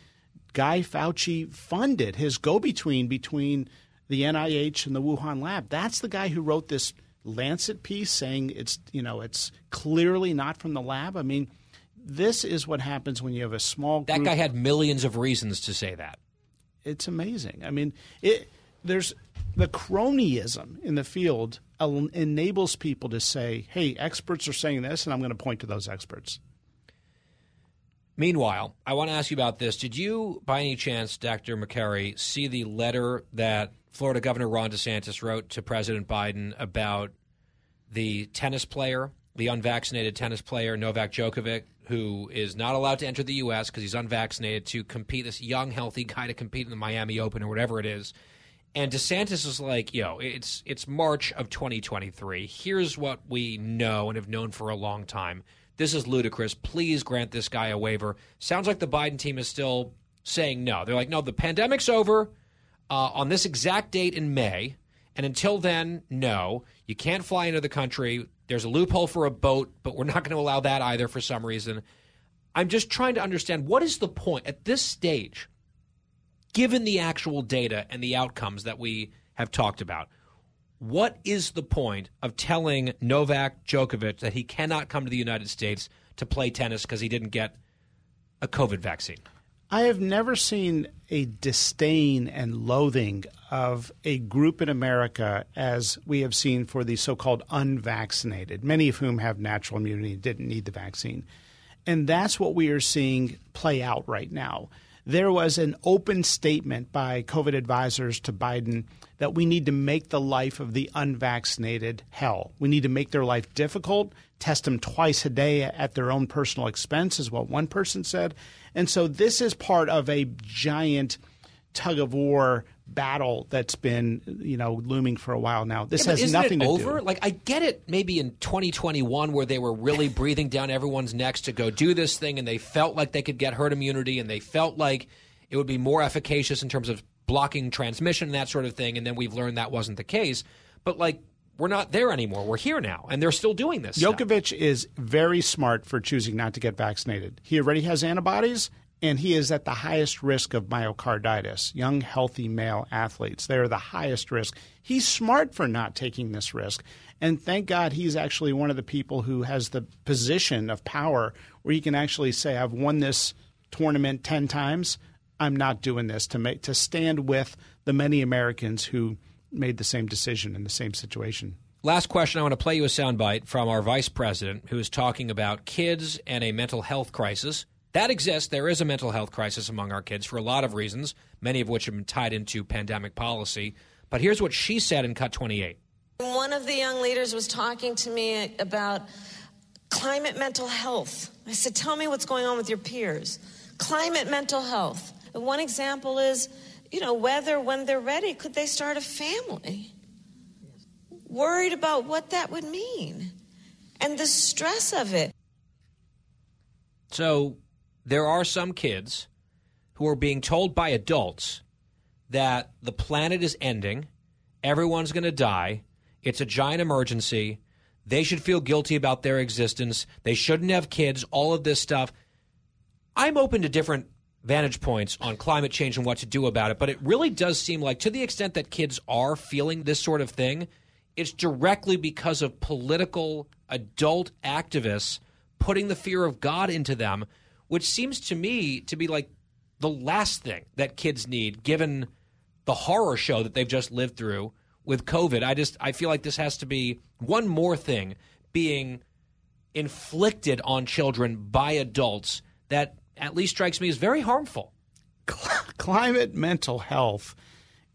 guy Fauci funded, his go between between the NIH and the Wuhan lab. That's the guy who wrote this Lancet piece saying it's you know it's clearly not from the lab. I mean, this is what happens when you have a small. That guy had millions of reasons to say that. It's amazing. I mean, it there's the cronyism in the field enables people to say, "Hey, experts are saying this, and I'm going to point to those experts." Meanwhile, I want to ask you about this. Did you, by any chance, Dr. Makary, see the letter that Florida Governor Ron DeSantis wrote to President Biden about the tennis player, the unvaccinated tennis player Novak Djokovic, who is not allowed to enter the U.S. because he's unvaccinated to compete, this young, healthy guy to compete in the Miami Open or whatever it is. And DeSantis is like, yo, it's it's March of 2023. Here's what we know and have known for a long time. This is ludicrous. Please grant this guy a waiver. Sounds like the Biden team is still saying no. They're like, no, the pandemic's over uh, on this exact date in May. And until then, no, you can't fly into the country. There's a loophole for a boat, but we're not going to allow that either for some reason. I'm just trying to understand what is the point at this stage given the actual data and the outcomes that we have talked about, what is the point of telling Novak Djokovic that he cannot come to the United States to play tennis because he didn't get a COVID vaccine? I have never seen a disdain and loathing of a group in America as we have seen for the so called unvaccinated, many of whom have natural immunity and didn't need the vaccine. And that's what we are seeing play out right now there was an open statement by COVID advisors to Biden that we need to make the life of the unvaccinated hell. We need to make their life difficult, test them twice a day at their own personal expense, is what one person said. And so this is part of a giant tug of war battle that's been you know looming for a while now. This yeah, has nothing to over? do. Like I get it, maybe in 2021 where they were really <laughs> breathing down everyone's necks to go do this thing, and they felt like they could get herd immunity, and they felt like it would be more efficacious in terms of blocking transmission and that sort of thing. And then we've learned that wasn't the case. But like, we're not there anymore. We're here now, and they're still doing this. Djokovic stuff. is very smart for choosing not to get vaccinated. He already has antibodies, and he is at the highest risk of myocarditis. Young, healthy male athletes, they're the highest risk. He's smart for not taking this risk. And thank God he's actually one of the people who has the position of power where he can actually say, I've won this tournament 10 times. I'm not doing this to make to stand with the many Americans who made the same decision in the same situation. Last question I want to play you a soundbite from our vice president who is talking about kids and a mental health crisis. That exists. There is a mental health crisis among our kids for a lot of reasons, many of which have been tied into pandemic policy. But here's what she said in Cut 28. One of the young leaders was talking to me about climate mental health. I said, Tell me what's going on with your peers. Climate mental health. One example is, you know, whether when they're ready, could they start a family? Worried about what that would mean and the stress of it. So there are some kids who are being told by adults that the planet is ending, everyone's going to die, it's a giant emergency. They should feel guilty about their existence. They shouldn't have kids, all of this stuff. I'm open to different vantage points on climate change and what to do about it, but it really does seem like, to the extent that kids are feeling this sort of thing, it's directly because of political adult activists putting the fear of God into them, which seems to me to be like the last thing that kids need, given the horror show that they've just lived through with COVID. I just I feel like this has to be one more thing being inflicted on children by adults that at least strikes me as very harmful. Climate mental health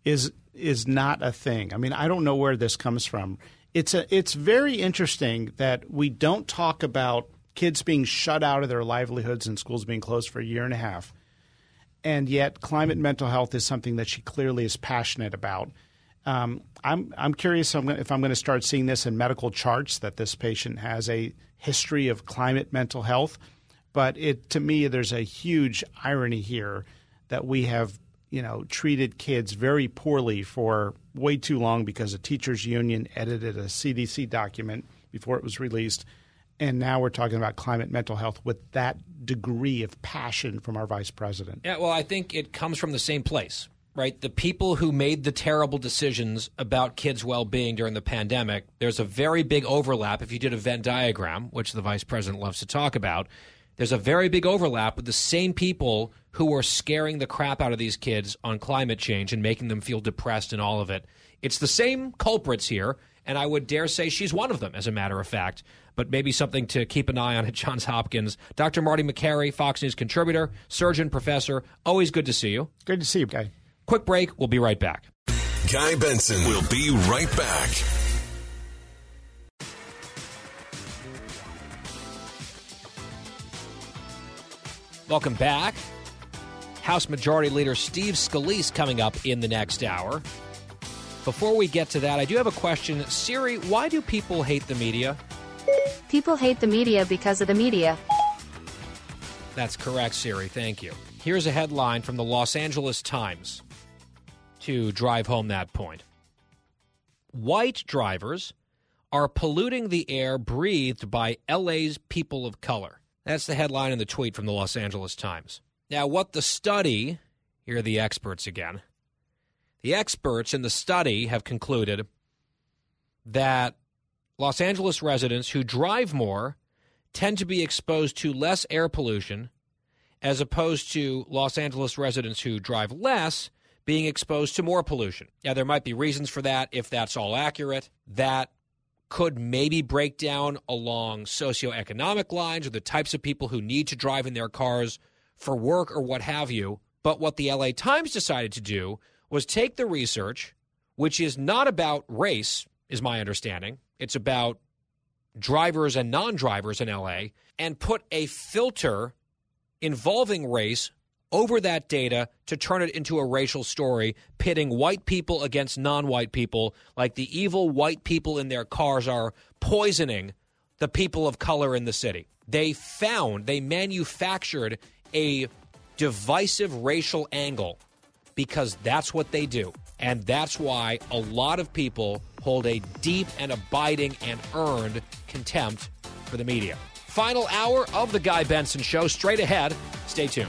is is not a thing. I mean, I don't know where this comes from. It's a it's very interesting that we don't talk about kids being shut out of their livelihoods and schools being closed for a year and a half. And yet climate mental health is something that she clearly is passionate about. Um, I'm I'm curious if I'm going to start seeing this in medical charts that this patient has a history of climate mental health. But it to me, there's a huge irony here that we have you know treated kids very poorly for way too long because a teachers union edited a CDC document before it was released. And now we're talking about climate mental health with that degree of passion from our vice president. Yeah, well, I think it comes from the same place right? The people who made the terrible decisions about kids' well being during the pandemic, there's a very big overlap. If you did a Venn diagram, which the vice president loves to talk about, there's a very big overlap with the same people who are scaring the crap out of these kids on climate change and making them feel depressed and all of it. It's the same culprits here, and I would dare say she's one of them, as a matter of fact. But maybe something to keep an eye on at Johns Hopkins. Dr. Marty Makary, Fox News contributor, surgeon, professor. Always good to see you. Good to see you, Guy. Quick break. We'll be right back. Guy Benson will be right back. Welcome back. House Majority Leader Steve Scalise coming up in the next hour. Before we get to that, I do have a question. Siri, why do people hate the media? People hate the media because of the media. That's correct, Siri. Thank you. Here's a headline from the Los Angeles Times to drive home that point. White drivers are polluting the air breathed by LA's people of color. That's the headline in the tweet from the Los Angeles Times. Now, what the study, here are the experts again. The experts in the study have concluded that Los Angeles residents who drive more tend to be exposed to less air pollution as opposed to Los Angeles residents who drive less being exposed to more pollution. Now, there might be reasons for that if that's all accurate. That could maybe break down along socioeconomic lines or the types of people who need to drive in their cars for work or what have you. But what the LA Times decided to do was take the research, which is not about race, is my understanding. It's about drivers and non drivers in LA, and put a filter involving race over that data to turn it into a racial story, pitting white people against non white people, like the evil white people in their cars are poisoning the people of color in the city. They found, they manufactured a divisive racial angle because that's what they do. And that's why a lot of people hold a deep and abiding and earned contempt for the media. Final hour of The Guy Benson Show straight ahead. Stay tuned.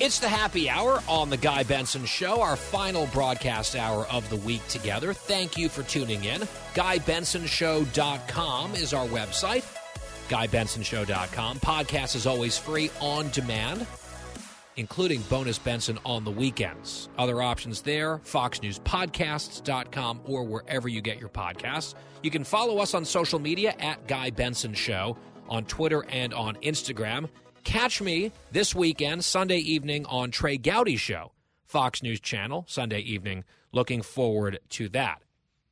It's the happy hour on the Guy Benson Show, our final broadcast hour of the week together. Thank you for tuning in. GuyBensonShow.com is our website. GuyBensonShow.com. Podcast is always free on demand, including Bonus Benson on the weekends. Other options there, FoxNewsPodcasts.com or wherever you get your podcasts. You can follow us on social media at Guy Benson Show on Twitter and on Instagram. Catch me this weekend, Sunday evening, on Trey Gowdy's show, Fox News Channel, Sunday evening. Looking forward to that.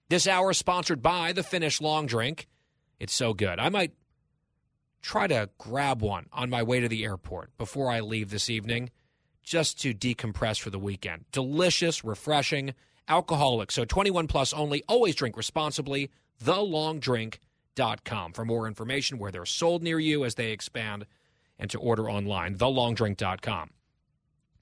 This hour sponsored by the Finnish Long Drink. It's so good. I might try to grab one on my way to the airport before I leave this evening just to decompress for the weekend. Delicious, refreshing, alcoholic. So 21 plus only. Always drink responsibly. TheLongDrink.com for more information where they're sold near you as they expand and to order online, thelongdrink.com.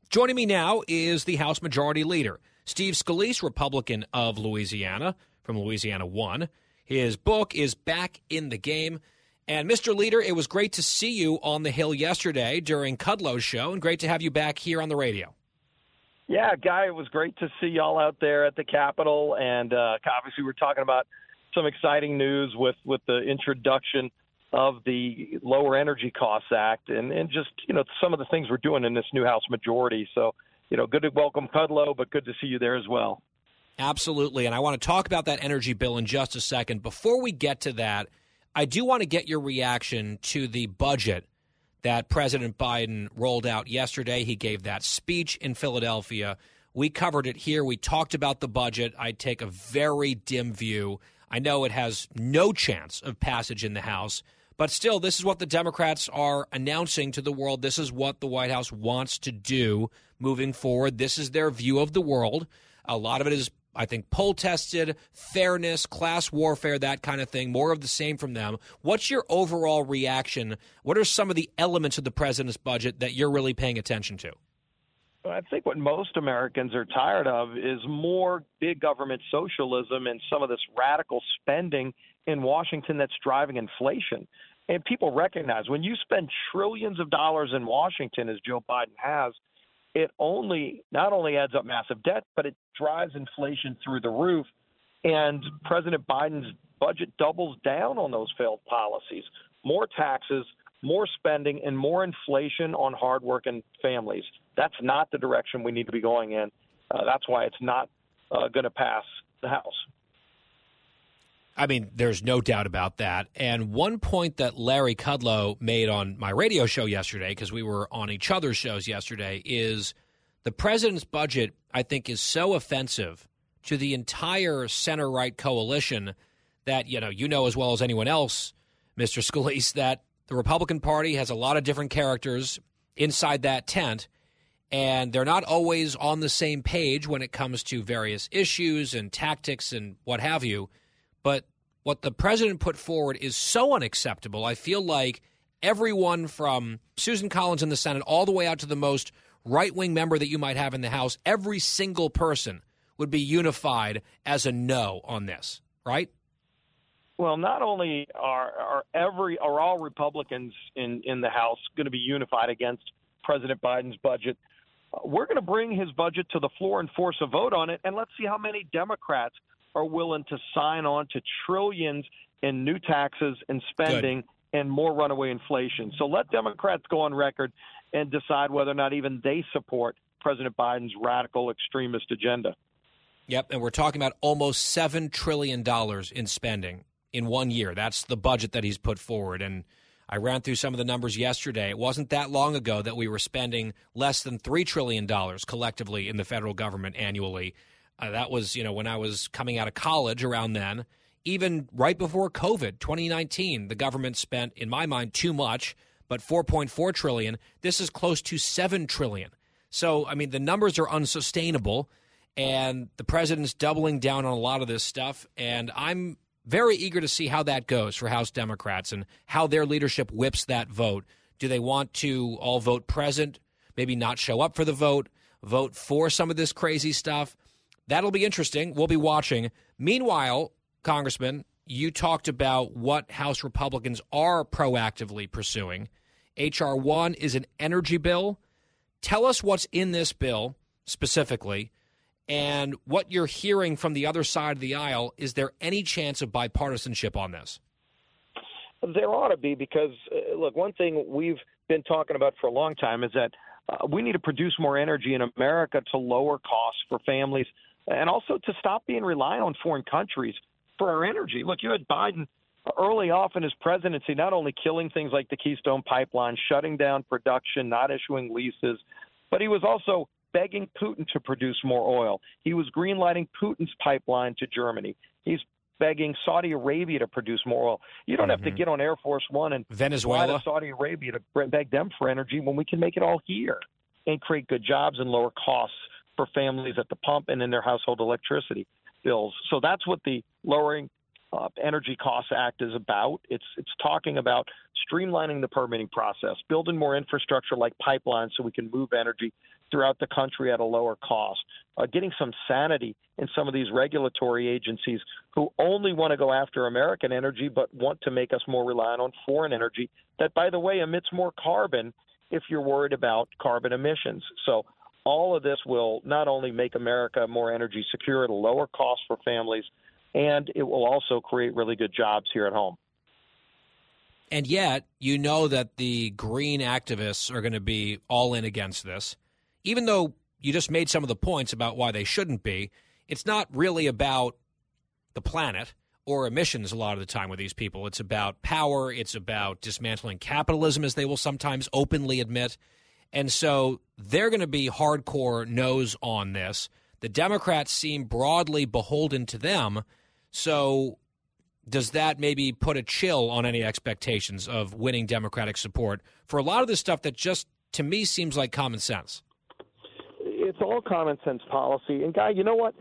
Joining me now is the House Majority Leader, Steve Scalise, Republican of Louisiana, from Louisiana 1. His book is Back in the Game. And Mr. Leader, it was great to see you on the Hill yesterday during Kudlow's show, and great to have you back here on the radio. Yeah, Guy, it was great to see y'all out there at the Capitol, and uh, obviously we're talking about some exciting news with with the introduction of the Lower Energy Costs Act and, and just, you know, some of the things we're doing in this new House majority. So, you know, good to welcome Kudlow, but good to see you there as well. Absolutely. And I want to talk about that energy bill in just a second. Before we get to that, I do want to get your reaction to the budget that President Biden rolled out yesterday. He gave that speech in Philadelphia. We covered it here. We talked about the budget. I take a very dim view. I know it has no chance of passage in the House. But still, this is what the Democrats are announcing to the world. This is what the White House wants to do moving forward. This is their view of the world. A lot of it is, I think, poll tested, fairness, class warfare, that kind of thing. More of the same from them. What's your overall reaction? What are some of the elements of the president's budget that you're really paying attention to? I think what most Americans are tired of is more big government socialism and some of this radical spending in Washington that's driving inflation. And people recognize when you spend trillions of dollars in Washington, as Joe Biden has, it only not only adds up massive debt, but it drives inflation through the roof. And President Biden's budget doubles down on those failed policies more taxes, more spending, and more inflation on hardworking families. That's not the direction we need to be going in. Uh, that's why it's not uh, going to pass the House. I mean, there's no doubt about that. And one point that Larry Kudlow made on my radio show yesterday, because we were on each other's shows yesterday, is the president's budget, I think, is so offensive to the entire center right coalition that, you know, you know as well as anyone else, Mr. Scalise, that the Republican Party has a lot of different characters inside that tent, and they're not always on the same page when it comes to various issues and tactics and what have you. What the president put forward is so unacceptable. I feel like everyone from Susan Collins in the Senate all the way out to the most right wing member that you might have in the House, every single person would be unified as a no on this, right? Well, not only are, are every are all Republicans in, in the House going to be unified against President Biden's budget, we're going to bring his budget to the floor and force a vote on it, and let's see how many Democrats are willing to sign on to trillions in new taxes and spending Good. and more runaway inflation. So let Democrats go on record and decide whether or not even they support President Biden's radical extremist agenda. Yep, and we're talking about almost $7 trillion in spending in one year. That's the budget that he's put forward. And I ran through some of the numbers yesterday. It wasn't that long ago that we were spending less than $3 trillion collectively in the federal government annually. Uh, that was, you know, when I was coming out of college around then. Even right before COVID, 2019, the government spent, in my mind, too much, but 4.4 trillion. This is close to 7 trillion. So, I mean, the numbers are unsustainable, and the president's doubling down on a lot of this stuff. And I'm very eager to see how that goes for House Democrats and how their leadership whips that vote. Do they want to all vote present, maybe not show up for the vote, vote for some of this crazy stuff? That'll be interesting. We'll be watching. Meanwhile, Congressman, you talked about what House Republicans are proactively pursuing. H.R. 1 is an energy bill. Tell us what's in this bill specifically and what you're hearing from the other side of the aisle. Is there any chance of bipartisanship on this? There ought to be because, uh, look, one thing we've been talking about for a long time is that uh, we need to produce more energy in America to lower costs for families and also to stop being reliant on foreign countries for our energy. Look, you had Biden early off in his presidency not only killing things like the Keystone Pipeline, shutting down production, not issuing leases, but he was also begging Putin to produce more oil. He was greenlighting Putin's pipeline to Germany. He's begging Saudi Arabia to produce more oil. You don't mm-hmm. have to mm-hmm. get on Air Force One and Venezuela, fly to Saudi Arabia to beg them for energy when we can make it all here and create good jobs and lower costs for families at the pump and in their household electricity bills. So that's what the lowering uh, Energy Costs Act is about. It's it's talking about streamlining the permitting process, building more infrastructure like pipelines so we can move energy throughout the country at a lower cost, uh, getting some sanity in some of these regulatory agencies who only want to go after American energy but want to make us more reliant on foreign energy that, by the way, emits more carbon if you're worried about carbon emissions. So all of this will not only make America more energy secure at a lower cost for families, and it will also create really good jobs here at home. And yet, you know that the green activists are going to be all in against this even though you just made some of the points about why they shouldn't be, it's not really about the planet or emissions a lot of the time with these people. It's about power, it's about dismantling capitalism, as they will sometimes openly admit. And so they're going to be hardcore nose on this. The Democrats seem broadly beholden to them. So does that maybe put a chill on any expectations of winning Democratic support for a lot of the stuff that just, to me, seems like common sense? it's all common sense policy. And guy, you know what?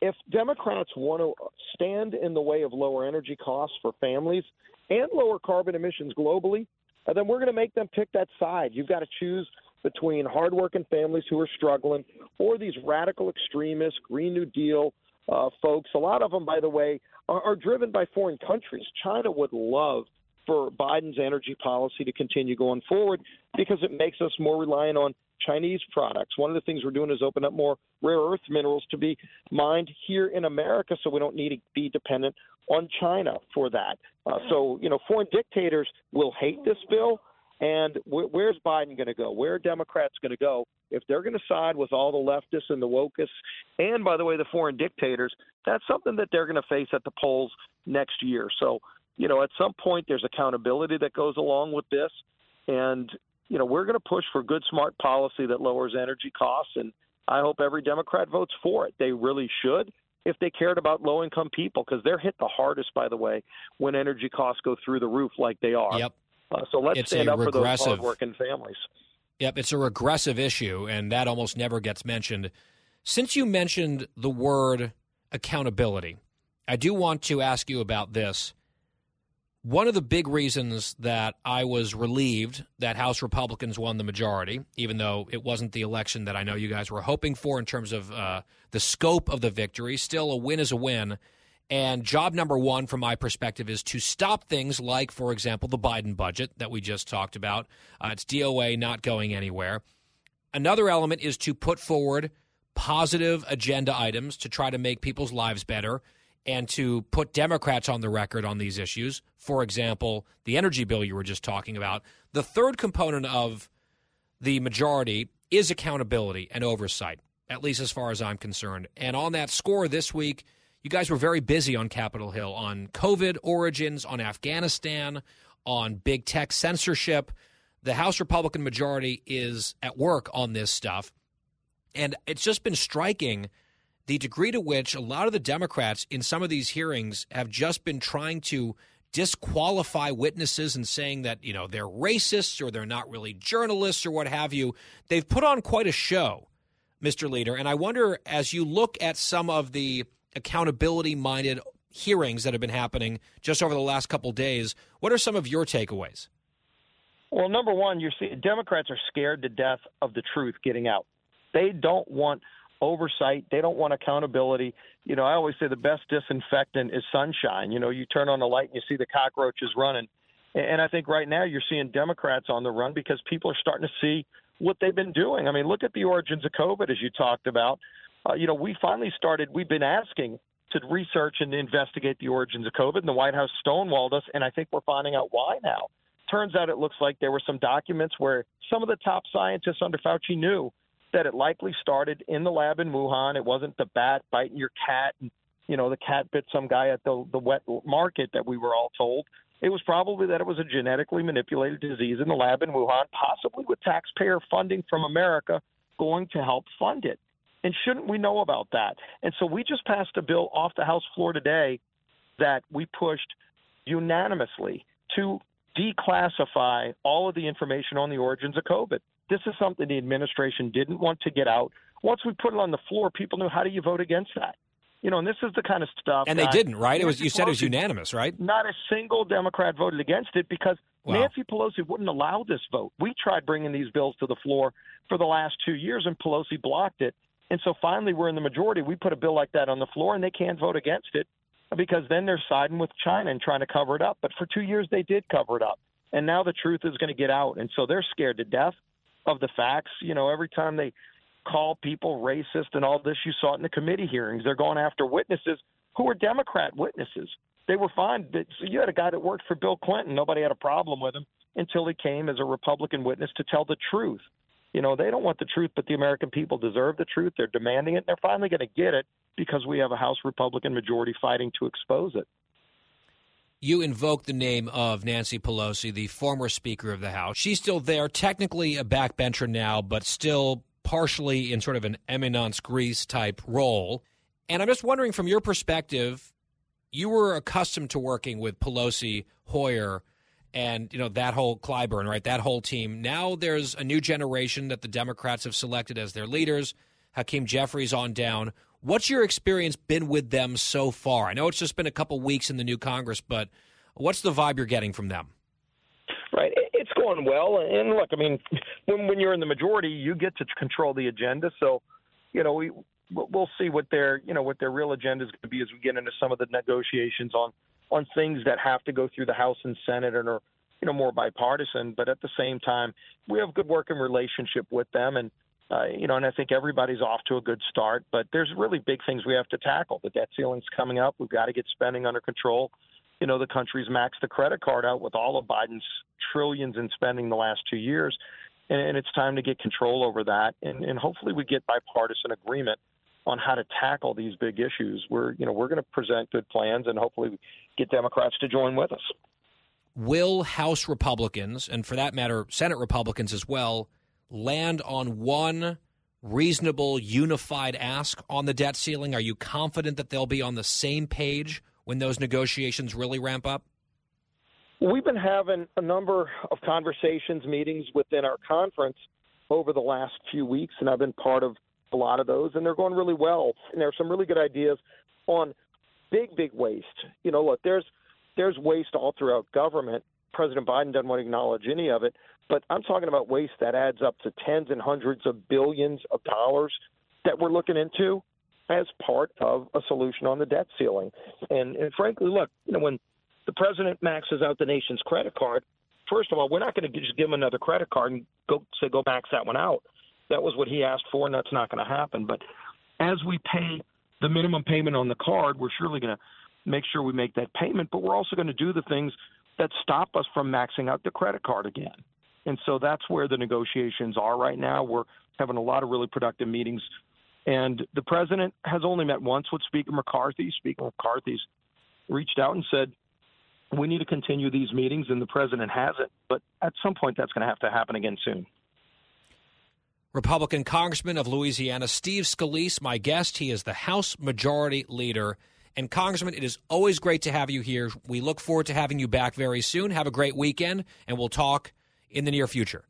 If Democrats want to stand in the way of lower energy costs for families and lower carbon emissions globally, then we're going to make them pick that side. You've got to choose between hardworking families who are struggling or these radical extremists, Green New Deal uh, folks. A lot of them, by the way, are, are driven by foreign countries. China would love for Biden's energy policy to continue going forward because it makes us more reliant on Chinese products. One of the things we're doing is open up more rare earth minerals to be mined here in America so we don't need to be dependent on China for that. Uh, so, you know, foreign dictators will hate this bill. And wh- where's Biden going to go? Where are Democrats going to go? If they're going to side with all the leftists and the wokists, and by the way, the foreign dictators, that's something that they're going to face at the polls next year. So, you know, at some point, there's accountability that goes along with this. And you know, we're going to push for good, smart policy that lowers energy costs, and I hope every Democrat votes for it. They really should if they cared about low income people because they're hit the hardest, by the way, when energy costs go through the roof like they are. Yep. Uh, so let's it's stand up for those hardworking families. Yep, it's a regressive issue, and that almost never gets mentioned. Since you mentioned the word accountability, I do want to ask you about this. One of the big reasons that I was relieved that House Republicans won the majority, even though it wasn't the election that I know you guys were hoping for in terms of uh, the scope of the victory, still a win is a win. And job number one, from my perspective, is to stop things like, for example, the Biden budget that we just talked about. Uh, it's DOA not going anywhere. Another element is to put forward positive agenda items to try to make people's lives better and to put Democrats on the record on these issues. For example, the energy bill you were just talking about. The third component of the majority is accountability and oversight, at least as far as I'm concerned. And on that score this week, you guys were very busy on Capitol Hill on COVID origins, on Afghanistan, on big tech censorship. The House Republican majority is at work on this stuff. And it's just been striking the degree to which a lot of the Democrats in some of these hearings have just been trying to disqualify witnesses and saying that, you know, they're racists or they're not really journalists or what have you. They've put on quite a show, Mr. Leader. And I wonder, as you look at some of the accountability minded hearings that have been happening just over the last couple days, what are some of your takeaways? Well, number one, you're seeing Democrats are scared to death of the truth getting out. They don't want oversight. They don't want accountability. You know, I always say the best disinfectant is sunshine. You know, you turn on the light and you see the cockroaches running. And I think right now you're seeing Democrats on the run because people are starting to see what they've been doing. I mean, look at the origins of COVID, as you talked about. Uh, you know, we finally started, we've been asking to research and investigate the origins of COVID, and the White House stonewalled us, and I think we're finding out why now. Turns out it looks like there were some documents where some of the top scientists under Fauci knew that it likely started in the lab in Wuhan. It wasn't the bat biting your cat, and you know the cat bit some guy at the the wet market that we were all told. It was probably that it was a genetically manipulated disease in the lab in Wuhan, possibly with taxpayer funding from America going to help fund it. And shouldn't we know about that? And so we just passed a bill off the House floor today that we pushed unanimously to declassify all of the information on the origins of COVID. This is something the administration didn't want to get out. Once we put it on the floor, people knew how do you vote against that? You know, and this is the kind of stuff. And they didn't, right? It was you said it was unanimous, right? Not a single Democrat voted against it because wow. Nancy Pelosi wouldn't allow this vote. We tried bringing these bills to the floor for the last two years, and Pelosi blocked it. And so finally, we're in the majority. We put a bill like that on the floor, and they can't vote against it because then they're siding with China and trying to cover it up. But for two years, they did cover it up. And now the truth is going to get out. And so they're scared to death of the facts. You know, every time they call people racist and all this, you saw it in the committee hearings. They're going after witnesses who were Democrat witnesses. They were fine. So you had a guy that worked for Bill Clinton. Nobody had a problem with him until he came as a Republican witness to tell the truth. You know, they don't want the truth, but the American people deserve the truth. They're demanding it. And they're finally going to get it because we have a House Republican majority fighting to expose it. You invoke the name of Nancy Pelosi, the former Speaker of the House. She's still there, technically a backbencher now, but still partially in sort of an eminence grise type role. And I'm just wondering, from your perspective, you were accustomed to working with Pelosi, Hoyer, and you know that whole Clyburn, right? That whole team. Now there's a new generation that the Democrats have selected as their leaders. Hakeem Jeffries on down. What's your experience been with them so far? I know it's just been a couple weeks in the new Congress, but what's the vibe you're getting from them? Right, it's going well. And look, I mean, when when you're in the majority, you get to control the agenda. So, you know, we we'll see what their you know what their real agenda is going to be as we get into some of the negotiations on on things that have to go through the House and Senate and are you know more bipartisan. But at the same time, we have good working relationship with them, and uh, you know, and I think everybody's off to a good start. But there's really big things we have to tackle. The debt ceiling's coming up. We've got to get spending under control. You know, the country's maxed the credit card out with all of Biden's trillions in spending the last two years, and, and it's time to get control over that. And, and hopefully, we get bipartisan agreement on how to tackle these big issues. We're, you know, we're going to present good plans and hopefully get Democrats to join with us. Will House Republicans, and for that matter, Senate Republicans as well, land on one reasonable, unified ask on the debt ceiling? Are you confident that they'll be on the same page when those negotiations really ramp up? We've been having a number of conversations, meetings within our conference over the last few weeks, and I've been part of a lot of those, and they're going really well. And there are some really good ideas on big, big waste. You know, look, there's there's waste all throughout government. President Biden doesn't want to acknowledge any of it, but I'm talking about waste that adds up to tens and hundreds of billions of dollars that we're looking into as part of a solution on the debt ceiling. And, and frankly, look, you know, when the president maxes out the nation's credit card, first of all, we're not going to just give him another credit card and go say go max that one out. That was what he asked for, and that's not going to happen. But as we pay the minimum payment on the card, we're surely going to make sure we make that payment. But we're also going to do the things that stop us from maxing out the credit card again. And so that's where the negotiations are right now. We're having a lot of really productive meetings. And the president has only met once with Speaker McCarthy. Speaker McCarthy's reached out and said, we need to continue these meetings, and the president hasn't. But at some point, that's going to have to happen again soon. Republican Congressman of Louisiana, Steve Scalise, my guest. He is the House Majority Leader. And, Congressman, it is always great to have you here. We look forward to having you back very soon. Have a great weekend, and we'll talk in the near future.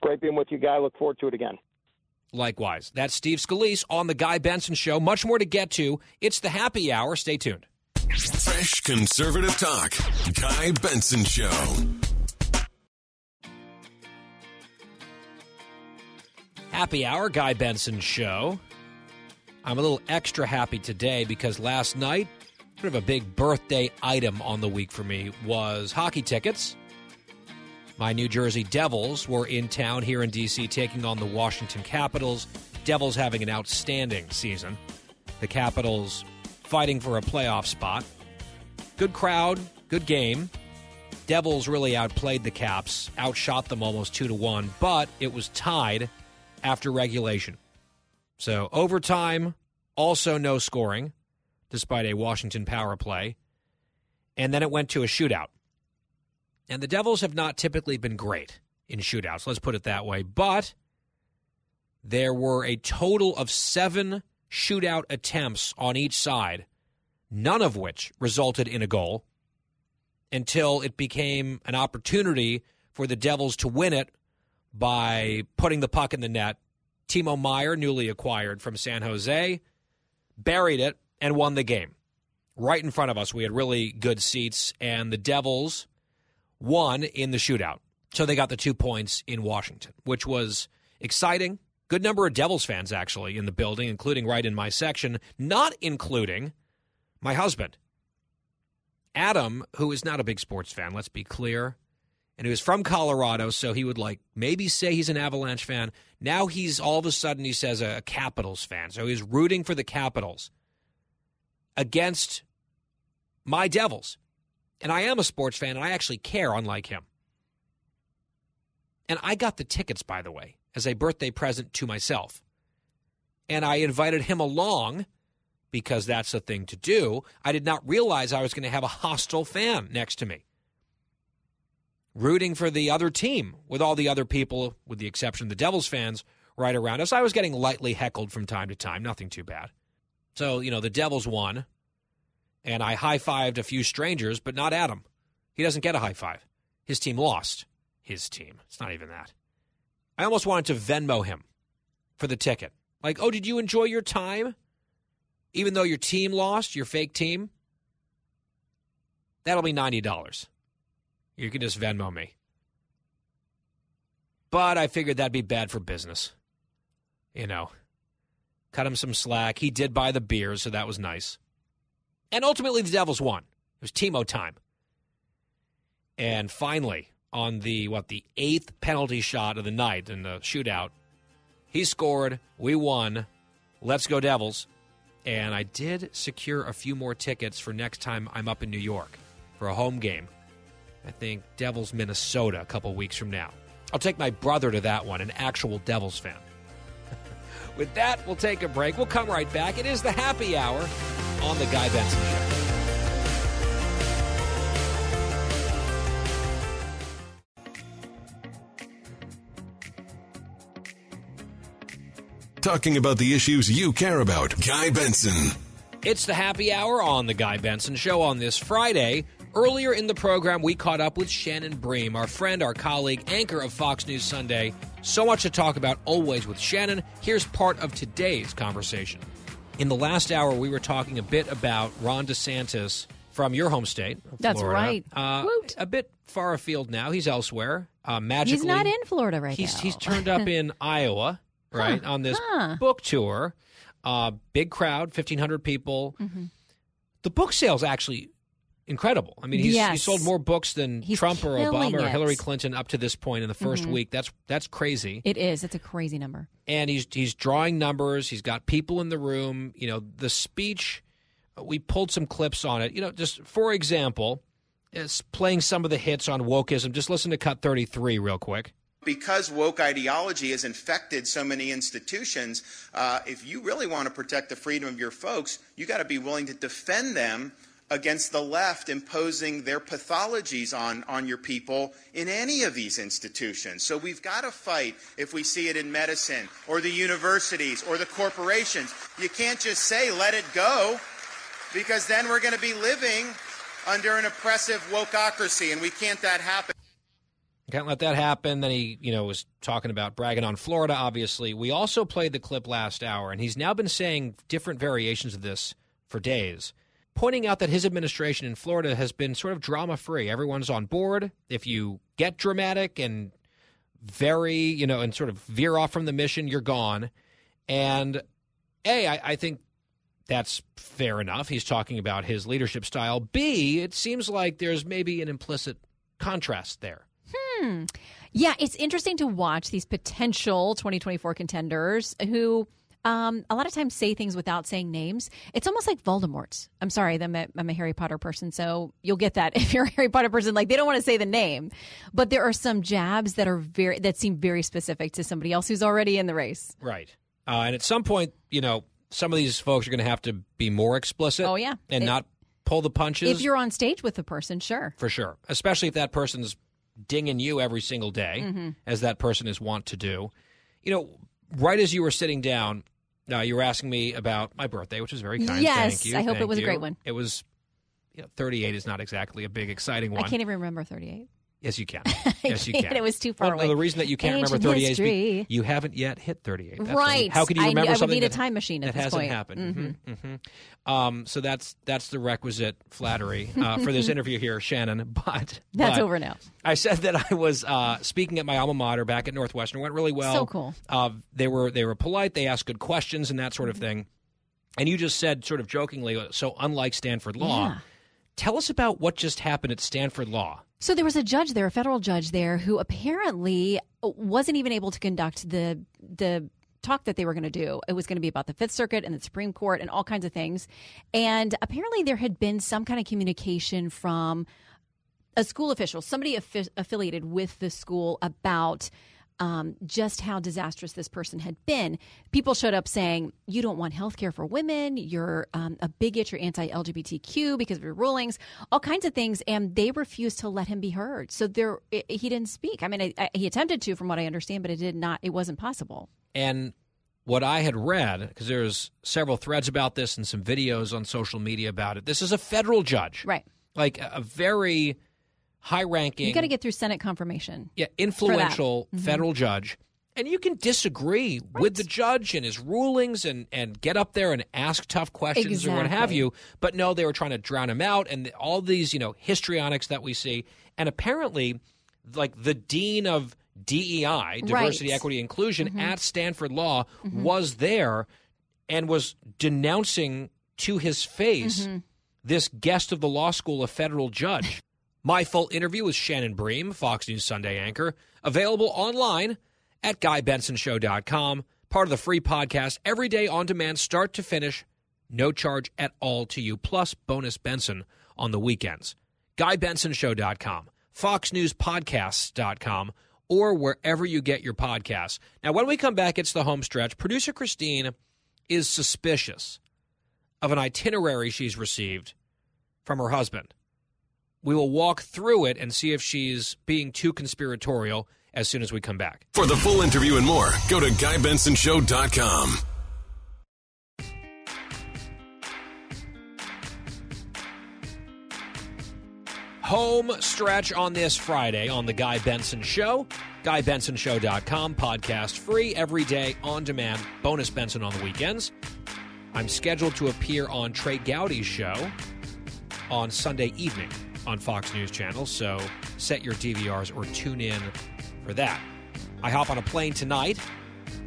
Great being with you, Guy. Look forward to it again. Likewise. That's Steve Scalise on The Guy Benson Show. Much more to get to. It's the happy hour. Stay tuned. Fresh conservative talk. Guy Benson Show. Happy hour, Guy Benson Show. I'm a little extra happy today because last night, sort of a big birthday item on the week for me was hockey tickets. My New Jersey Devils were in town here in D.C. taking on the Washington Capitals. Devils having an outstanding season. The Capitals fighting for a playoff spot. Good crowd, good game. Devils really outplayed the Caps, outshot them almost 2 to 1, but it was tied after regulation. So overtime, also no scoring, despite a Washington power play. And then it went to a shootout. And the Devils have not typically been great in shootouts, let's put it that way. But there were a total of seven shootout attempts on each side, none of which resulted in a goal until it became an opportunity for the Devils to win it by putting the puck in the net. Timo Meier, newly acquired from San Jose, buried it and won the game. Right in front of us, we had really good seats, and the Devils won in the shootout. So they got the two points in Washington, which was exciting. Good number of Devils fans actually in the building, including right in my section, not including my husband. Adam, who is not a big sports fan, let's be clear, and he was from Colorado, so he would like maybe say he's an Avalanche fan. Now he's all of a sudden he says a, a Capitals fan. So he's rooting for the Capitals against my Devils. And I am a sports fan and I actually care, unlike him. And I got the tickets, by the way, as a birthday present to myself. And I invited him along because that's the thing to do. I did not realize I was going to have a hostile fan next to me, rooting for the other team with all the other people, with the exception of the Devils fans, right around us. I was getting lightly heckled from time to time, nothing too bad. So, you know, the Devils won, and I high fived a few strangers, but not Adam. He doesn't get a high five. His team lost. His team. It's not even that. I almost wanted to Venmo him for the ticket. Like, oh, did you enjoy your time? Even though your team lost, your fake team? That'll be $90. You can just Venmo me. But I figured that'd be bad for business. You know, cut him some slack. He did buy the beers, so that was nice. And ultimately, the Devils won. It was Timo time. And finally, on the what the eighth penalty shot of the night in the shootout, he scored. We won. Let's go Devils. And I did secure a few more tickets for next time I'm up in New York for a home game. I think Devils Minnesota a couple weeks from now. I'll take my brother to that one, an actual Devils fan. <laughs> With that, we'll take a break. We'll come right back. It is the happy hour on the Guy Benson Show. Talking about the issues you care about. Guy Benson. It's the happy hour on the Guy Benson Show on this Friday. Earlier in the program, we caught up with Shannon Bream, our friend, our colleague, anchor of Fox News Sunday. So much to talk about always with Shannon. Here's part of today's conversation. In the last hour, we were talking a bit about Ron DeSantis from your home state. That's Florida. right. Uh, a bit far afield now. He's elsewhere. Uh, magically, He's not in Florida right he's, now. He's turned up <laughs> in Iowa, right, on this huh. book tour. Uh, big crowd, 1,500 people. Mm-hmm. The book sales actually incredible. I mean, he's, he sold more books than He's Trump or killing Obama or. Hillary Clinton up to this point in the 1st Mhm. week. That's that's crazy. It is. It's a crazy number. and he's he's drawing numbers. He's got people in the room. You know, the speech. We pulled some clips on it. You know, just for example, is playing some of the hits on wokeism. Just listen to cut thirty three real quick. Because woke ideology has infected so many institutions, uh, if you really want to protect the freedom of your folks, you got to be willing to defend them against the left imposing their pathologies on, on your people in any of these institutions. So we've got to fight if we see it in medicine or the universities or the corporations. You can't just say, let it go, because then we're going to be living under an oppressive wokeocracy, and we can't that happen. Can't let that happen. Then he, you know, was talking about bragging on Florida, obviously. We also played the clip last hour, and he's now been saying different variations of this for days pointing out that his administration in Florida has been sort of drama free. Everyone's on board. If you get dramatic and very, you know, and sort of veer off from the mission, you're gone. And A, I, I think that's fair enough. He's talking about his leadership style. B, it seems like there's maybe an implicit contrast there. Hmm. Yeah, it's interesting to watch these potential 2024 contenders who um, a lot of times say things without saying names. It's almost like Voldemort's. I'm sorry, I'm a, I'm a Harry Potter person, so you'll get that <laughs> if you're a Harry Potter person. Like they don't want to say the name, but there are some jabs that are very that seem very specific to somebody else who's already in the race. Right, uh, and at some point, you know, some of these folks are going to have to be more explicit. Oh yeah, and it, not pull the punches. If you're on stage with the person, sure, for sure, especially if that person's dinging you every single day, mm-hmm. as that person is wont to do. You know, right as you were sitting down, uh, you were asking me about my birthday, which was very kind. Yes, Thank you. I hope Thank it was you. a great one. It was. You know, 38 is not exactly a big, exciting one. I can't even remember 38. Yes, you can. <laughs> Yes, you can. it was too far well, away. The reason that you can't Ancient remember 38 history. is you haven't yet hit 38. That's Right. How could you I- remember I would something need a that- time machine at that this hasn't point. happened? Mhm. Mhm. Um, so that's that's the requisite flattery uh, for this <laughs> interview here, Shannon. <laughs> But That's but over now. I said that I was uh, speaking at my alma mater back at Northwestern. It went really well. So cool. Uh, they were they were polite. They asked good questions and that sort of Mm-hmm. thing. And you just said, sort of jokingly, so unlike Stanford Law. Yeah. Tell us about what just happened at Stanford Law. So there was a judge there, a federal judge there, who apparently wasn't even able to conduct the the talk that they were going to do. It was going to be about the Fifth Circuit and the Supreme Court and all kinds of things. And apparently there had been some kind of communication from a school official, somebody affi- affiliated with the school about um, just how disastrous this person had been. People showed up saying, You don't want health care for women. You're um, a bigot. You're anti LGBTQ because of your rulings, all kinds of things. And they refused to let him be heard. So there, i he didn't speak. I mean, I, I, he attempted to, from what I understand, but it did not, it wasn't possible. And what I had read, because there's several threads about this and some videos on social media about it, this is a federal judge. Right. Like a a very high ranking. You got to get through Senate confirmation. yeah, influential Mhm. federal judge. And you can disagree with the judge and his rulings and, and get up there and ask tough questions or what have you. But no, they were trying to drown him out and all these, you know, histrionics that we see. And apparently, like the dean of DEI, diversity, Right. equity, inclusion Mhm. at Stanford Law Mhm. was there and was denouncing to his face Mhm. this guest of the law school, a federal judge. My full interview with Shannon Bream, Fox News Sunday anchor, available online at GuyBensonShow.com, part of the free podcast, every day on demand, start to finish, no charge at all to you, plus bonus Benson on the weekends. GuyBensonShow.com, FoxNewsPodcasts.com, or wherever you get your podcasts. Now, when we come back, it's the home stretch. Producer Christine is suspicious of an itinerary she's received from her husband. We will walk through it and see if she's being too conspiratorial as soon as we come back. For the full interview and more, go to GuyBensonShow.com. Home stretch on this Friday on The Guy Benson Show. GuyBensonShow.com, podcast free every day on demand. Bonus Benson on the weekends. I'm scheduled to appear on Trey Gowdy's show on Sunday evening on Fox News Channel, so set your DVRs or tune in for that. I hop on a plane tonight.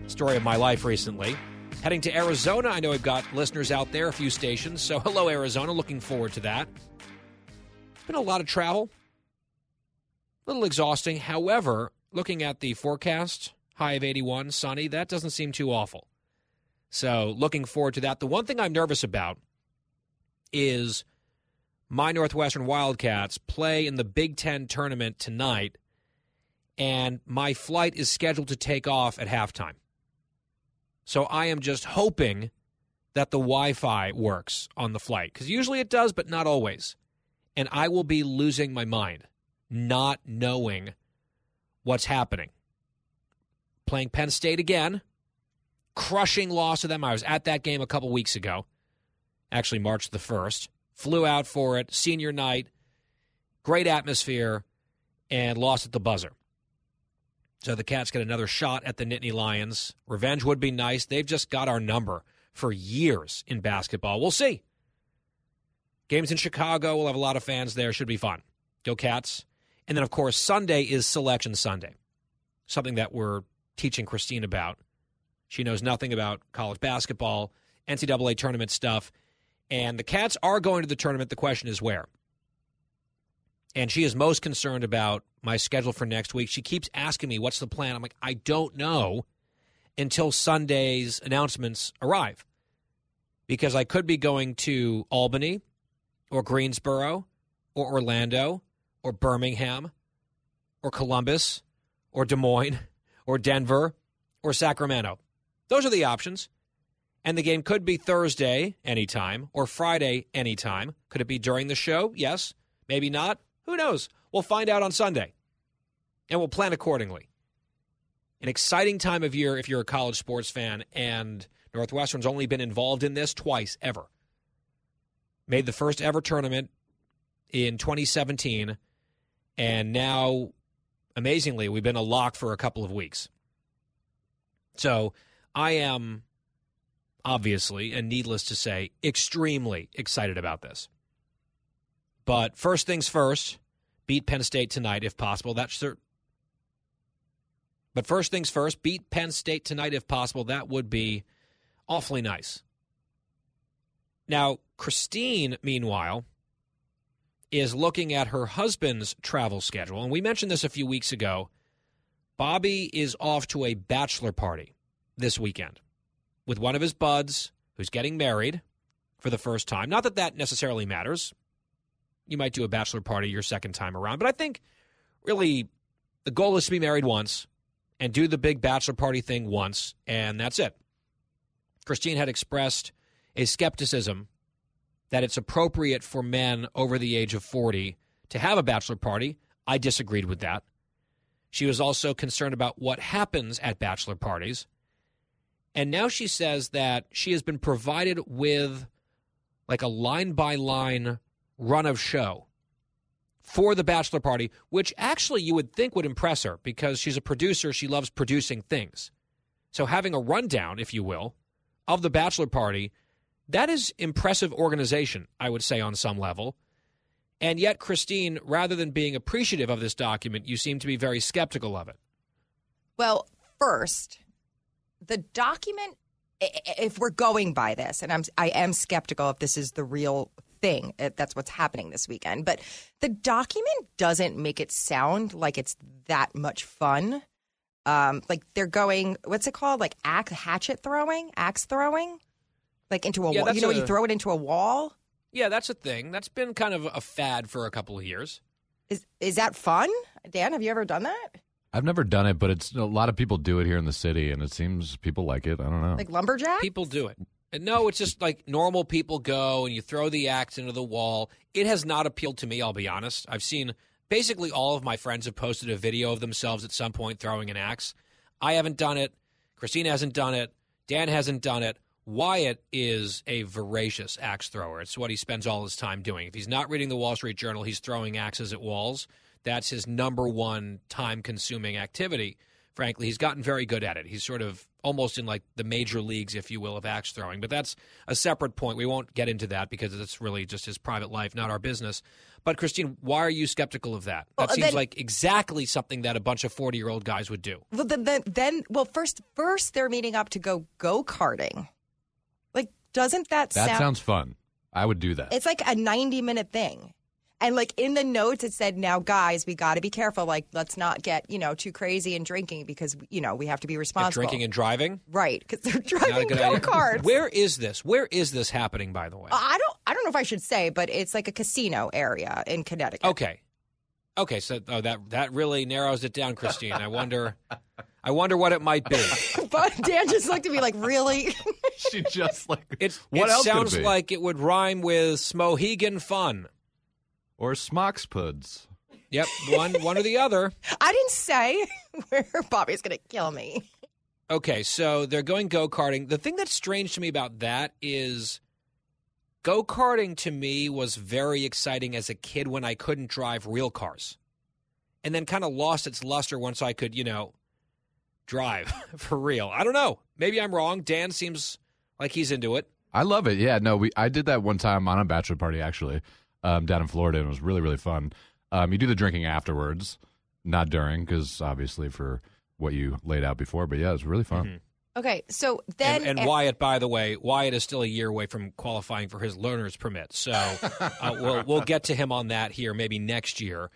Story of my life recently. Heading to Arizona. I know we've got listeners out there, a few stations. So <laughs> hello, Arizona. Looking forward to that. It's Been a lot of travel. A little exhausting. However, looking at the forecast, high of 81, sunny, that doesn't seem too awful. So, looking forward to that. The one thing I'm nervous about is my Northwestern Wildcats play in the Big Ten tournament tonight, and my flight is scheduled to take off at halftime. So, I am just hoping that the Wi Fi works on the flight because usually it does, but not always. And I will be losing my mind not knowing what's happening. Playing Penn State again, crushing loss to them. I was at that game a couple weeks ago, actually, March the 1st. Flew out for it, senior night, great atmosphere, and lost at the buzzer. So the Cats get another shot at the Nittany Lions. Revenge would be nice. They've just got our number for years in basketball. We'll see. Games in Chicago. We'll have a lot of fans there. Should be fun. Go Cats. And then, of course, Sunday is Selection Sunday, something that we're teaching Christine about. She knows nothing about college basketball, NCAA tournament stuff. And the Cats are going to the tournament. The question is where. And she is most concerned about my schedule for next week. She keeps asking me, what's the plan? I'm like, I don't know until Sunday's announcements arrive. Because I could be going to Albany or Greensboro or Orlando or Birmingham or Columbus or Des Moines or Denver or Sacramento. Those are the options. And the game could be Thursday anytime or Friday anytime. Could it be during the show? Yes. Maybe not. Who knows? We'll find out on Sunday. And we'll plan accordingly. An exciting time of year if you're a college sports fan, and Northwestern's only been involved in this twice ever. Made the first ever tournament in 2017, and now, amazingly, we've been a lock for a couple of weeks. So I am obviously, and needless to say, extremely excited about this. But first things first, beat Penn State tonight if possible. That's certain. But first things first, beat Penn State tonight if possible. That would be awfully nice. Now, Christine, meanwhile, is looking at her husband's travel schedule. And we mentioned this a few weeks ago. Bobby is off to a bachelor party this weekend with one of his buds who's getting married for the first time. Not that that necessarily matters. You might do a bachelor party your second time around, but I think really the goal is to be married once and do the big bachelor party thing once, and that's it. Christine had expressed a skepticism that it's appropriate for men over the age of 40 to have a bachelor party. I disagreed with that. She was also concerned about what happens at bachelor parties. And now she says that she has been provided with like a line by line run of show for the bachelor party, which actually you would think would impress her because she's a producer. She loves producing things. So having a rundown, if you will, of the bachelor party, that is impressive organization, I would say, on some level. And yet, Christine, rather than being appreciative of this document, you seem to be very skeptical of it. Well, first, the document, if we're going by this, and I'm, I am skeptical if this is the real thing, that's what's happening this weekend, but the document doesn't make it sound like it's that much fun. Um, like they're going, what's it called? Like axe, hatchet throwing, axe throwing, like into a Yeah, wall. You know, when a- you throw it into a wall. Yeah, that's a thing. That's been kind of a fad for a couple of years. Is is that fun? Dan, have you ever done that? I've never done it, but it's a lot of people do it here in the city, and it seems people like it. I don't know. Like lumberjack? People do it. And no, it's just like normal people go and you throw the axe into the wall. It has not appealed to me, I'll be honest. I've seen basically all of my friends have posted a video of themselves at some point throwing an axe. I haven't done it. Christine hasn't done it. Dan hasn't done it. Wyatt is a voracious axe thrower. It's what he spends all his time doing. If he's not reading the Wall Street Journal, he's throwing axes at walls. That's his number one time consuming activity. Frankly, he's gotten very good at it. He's sort of almost in like the major leagues, if you will, of axe throwing. But that's a separate point. We won't get into that because it's really just his private life, not our business. But Christine, why are you skeptical of that? That Well, seems then- like exactly something that a bunch of 40 year old guys would do. Well, then, then, then, well, first, first they're meeting up to go go karting. Like, doesn't that, that sound? sounds fun. I would do that. It's like a ninety minute thing, and like in the notes it said, "Now, guys, we got to be careful. Like, let's not get you know too crazy and drinking because you know we have to be If responsible." drinking and driving? right? Because they're driving good go karts. Where is this? Where is this happening, by the way? I don't. I don't know if I should say, but it's like a casino area in Connecticut. Okay. Okay, so oh, that that really narrows it down, Christine. I wonder I wonder what it might be. <laughs> but Dan just looked at me like, really? <laughs> she just like It, What it else could it sounds be? like it would rhyme with Smohegan fun. Or Smoxpuds. Yep, one one or the other. <laughs> I didn't say <laughs> where Bobby's going to kill me. Okay, so they're going go karting. The thing that's strange to me about that is go karting to me was very exciting as a kid when I couldn't drive real cars. And then kind of lost its luster once I could, you know, drive <laughs> for real. I don't know. Maybe I'm wrong. Dan seems like he's into it. I love it. Yeah, no, we I did that one time on a bachelor party actually, um, down in Florida, and it was really really fun. Um, you do the drinking afterwards, not during, because obviously for what you laid out before. But yeah, it was really fun. Okay, so then. and, and Wyatt, by the way, Wyatt is still a year away from qualifying for his learner's permit. So <laughs> uh, we'll we'll get to him on that here maybe next year.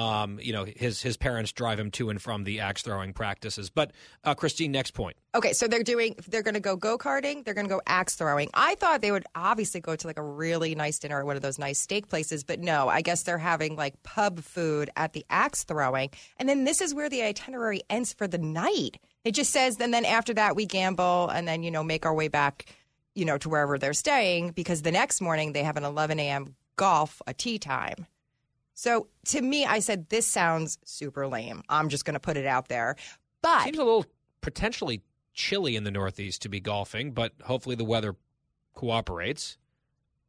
Um, you know, his his parents drive him to and from the axe throwing practices. But uh, Christine, next point. Okay, so they're doing. They're going to go go karting. They're going to go axe throwing. I thought they would obviously go to like a really nice dinner at one of those nice steak places, but no. I guess they're having like pub food at the axe throwing, and then this is where the itinerary ends for the night. It just says, and then after that we gamble, and then you know make our way back, you know, to wherever they're staying because the next morning they have an 11 a.m. golf a tea time. So to me, I said this sounds super lame. I'm just going to put it out there, but Seems a little potentially chilly in the Northeast to be golfing, but hopefully the weather cooperates.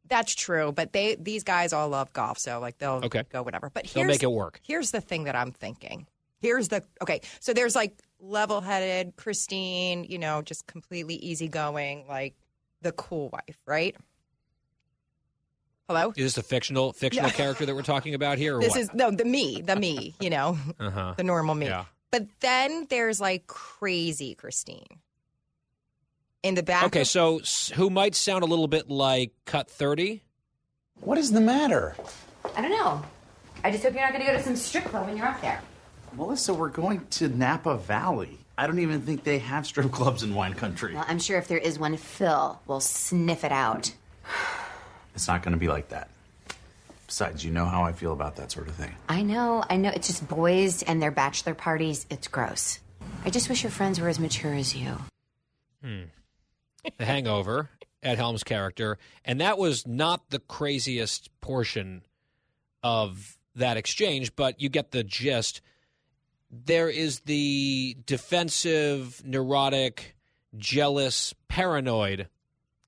That's true, but they these guys all love golf, so like they'll Okay. go whatever. But They'll here's, make it work. Here's the thing that I'm thinking. Here's the okay. So there's like level-headed, Christine, you know, just completely easygoing, like the cool wife, right? Hello. Is this a fictional fictional Yeah. character that we're talking about here? Or This what? is no the me, the me, you know, uh-huh. the normal me. Yeah. But then there's like crazy Christine in the back. Okay, of- so who might sound a little bit like Cut Thirty? What is the matter? I don't know. I just hope you're not going to go to some strip club when you're up there. Melissa, we're going to Napa Valley. I don't even think they have strip clubs in wine country. Well, I'm sure if there is one, Phil will sniff it out. <sighs> <sighs> It's not going to be like that. Besides, you know how I feel about that sort of thing. I know, I know. It's just boys and their bachelor parties. It's gross. I just wish your friends were as mature as you. Hmm. The Hangover, Ed Helms' character, and that was not the craziest portion of that exchange, but you get the gist. There is the defensive, neurotic, jealous, paranoid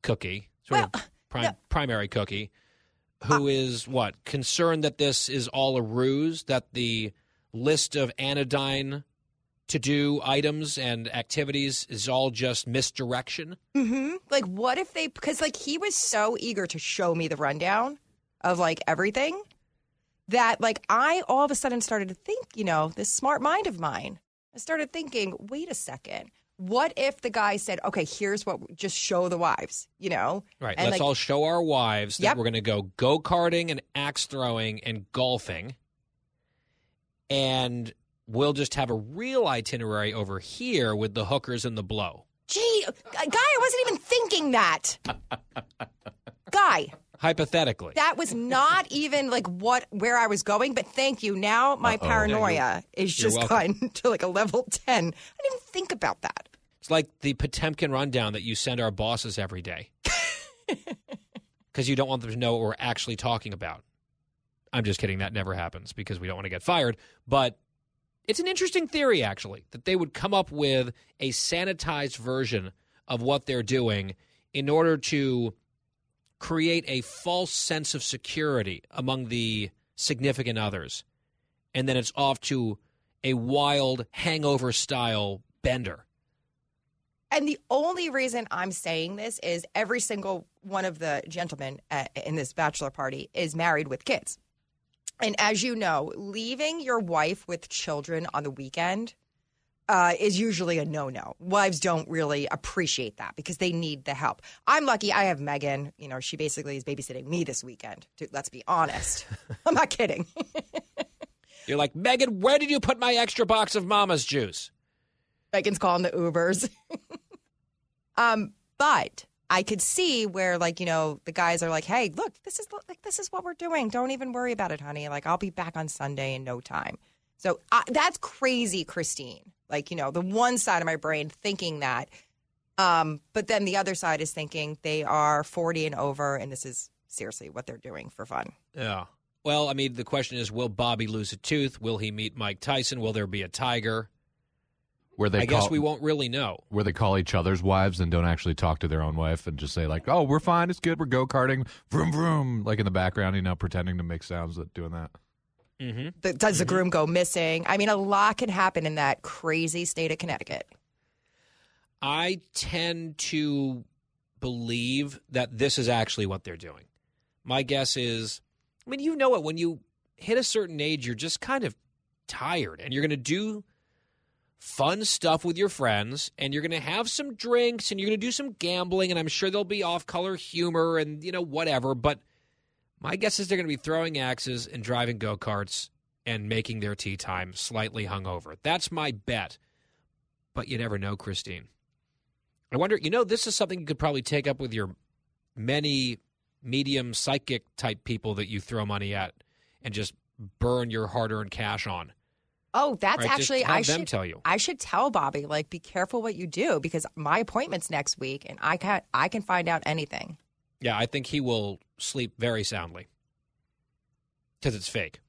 cookie, sort of prim- primary cookie, who is what concerned that this is all a ruse, that the list of anodyne to do items and activities is all just misdirection. hmm Like, what if they? Because like he was so eager to show me the rundown of like everything that like I all of a sudden started to think, you know, this smart mind of mine. I started thinking, wait a second. What if the guy said, "Okay, here's what just show the wives," you know? Right. And, let's like, all show our wives that Yep. we're going to go go karting and axe throwing and golfing, and we'll just have a real itinerary over here with the hookers and the blow. Gee, guy, I wasn't even thinking that. <laughs> guy, Hypothetically, that was not even like what where I was going. But thank you. Now my Uh-oh. paranoia Yeah, is just gone <laughs> to like a level ten. I didn't even think about that. it's like the Potemkin rundown that you send our bosses every day <laughs> because you don't want them to know what we're actually talking about. I'm just kidding. That never happens because we don't want to get fired. But it's an interesting theory, actually, that they would come up with a sanitized version of what they're doing in order to create a false sense of security among the significant others. And then it's off to a wild hangover style bender. And the only reason I'm saying this is every single one of the gentlemen uh, in this bachelor party is married with kids. And as you know, leaving your wife with children on the weekend uh, is usually a no no. Wives don't really appreciate that because they need the help. I'm lucky I have Megan. You know, she basically is babysitting me this weekend. Dude, let's be honest. <laughs> I'm not kidding. <laughs> You're like, Megan, where did you put my extra box of mama's juice? Megan's calling the Ubers. <laughs> um, but I could see where, like, you know, the guys are like, "Hey, look, this is like this is what we're doing. Don't even worry about it, honey. Like, I'll be back on Sunday in no time." So I, that's crazy, Christine. Like, you know, the one side of my brain thinking that. Um, but then the other side is thinking they are 40 and over, and this is seriously what they're doing for fun. Yeah. Well, I mean, the question is will Bobby lose a tooth? Will he meet Mike Tyson? Will there be a tiger? Where they I call, guess we won't really know. Where they call each other's wives and don't actually talk to their own wife and just say like, "Oh, we're fine. It's good. We're go karting. Vroom vroom." Like in the background, you know, pretending to make sounds that doing that. Mm-hmm. The, does the groom go missing? I mean, a lot can happen in that crazy state of Connecticut. I tend to believe that this is actually what they're doing. My guess is, I mean, you know it when you hit a certain age, you're just kind of tired and you're going to do fun stuff with your friends and you're going to have some drinks and you're going to do some gambling and I'm sure there'll be off-color humor and you know whatever, but my guess is they're going to be throwing axes and driving go-karts and making their tea time slightly hungover. That's my bet. But you never know, Christine. I wonder, you know, this is something you could probably take up with your many medium psychic type people that you throw money at and just burn your hard-earned cash on. Oh, that's Right, actually I should tell you. I should tell Bobby like be careful what you do because my appointment's next week and I can I can find out anything. Yeah, I think he will sleep very soundly because it's fake.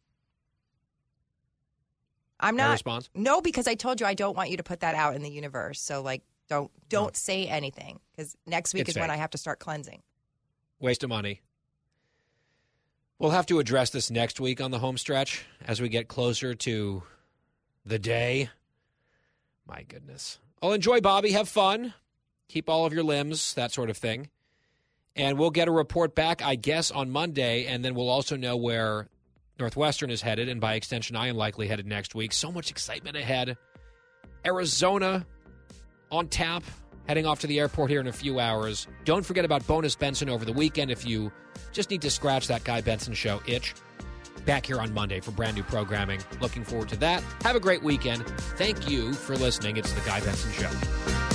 I'm No not response? No, because I told you I don't want you to put that out in the universe. So like don't don't say anything because next week It's is when. I have to start cleansing. Waste of money. We'll have to address this next week on the home stretch as we get closer to the day. My goodness. Well, enjoy, Bobby. Have fun. Keep all of your limbs, that sort of thing. And we'll get a report back, I guess, on Monday, and then we'll also know where Northwestern is headed, and by extension, I am likely headed next week. So much excitement ahead. Arizona on tap, heading off to the airport here in a few hours. Don't forget about Bonus Benson over the weekend if you just need to scratch that Guy Benson show itch. Back here on Monday for brand new programming. Looking forward to that. Have a great weekend. Thank you for listening. It's the Guy Benson Show.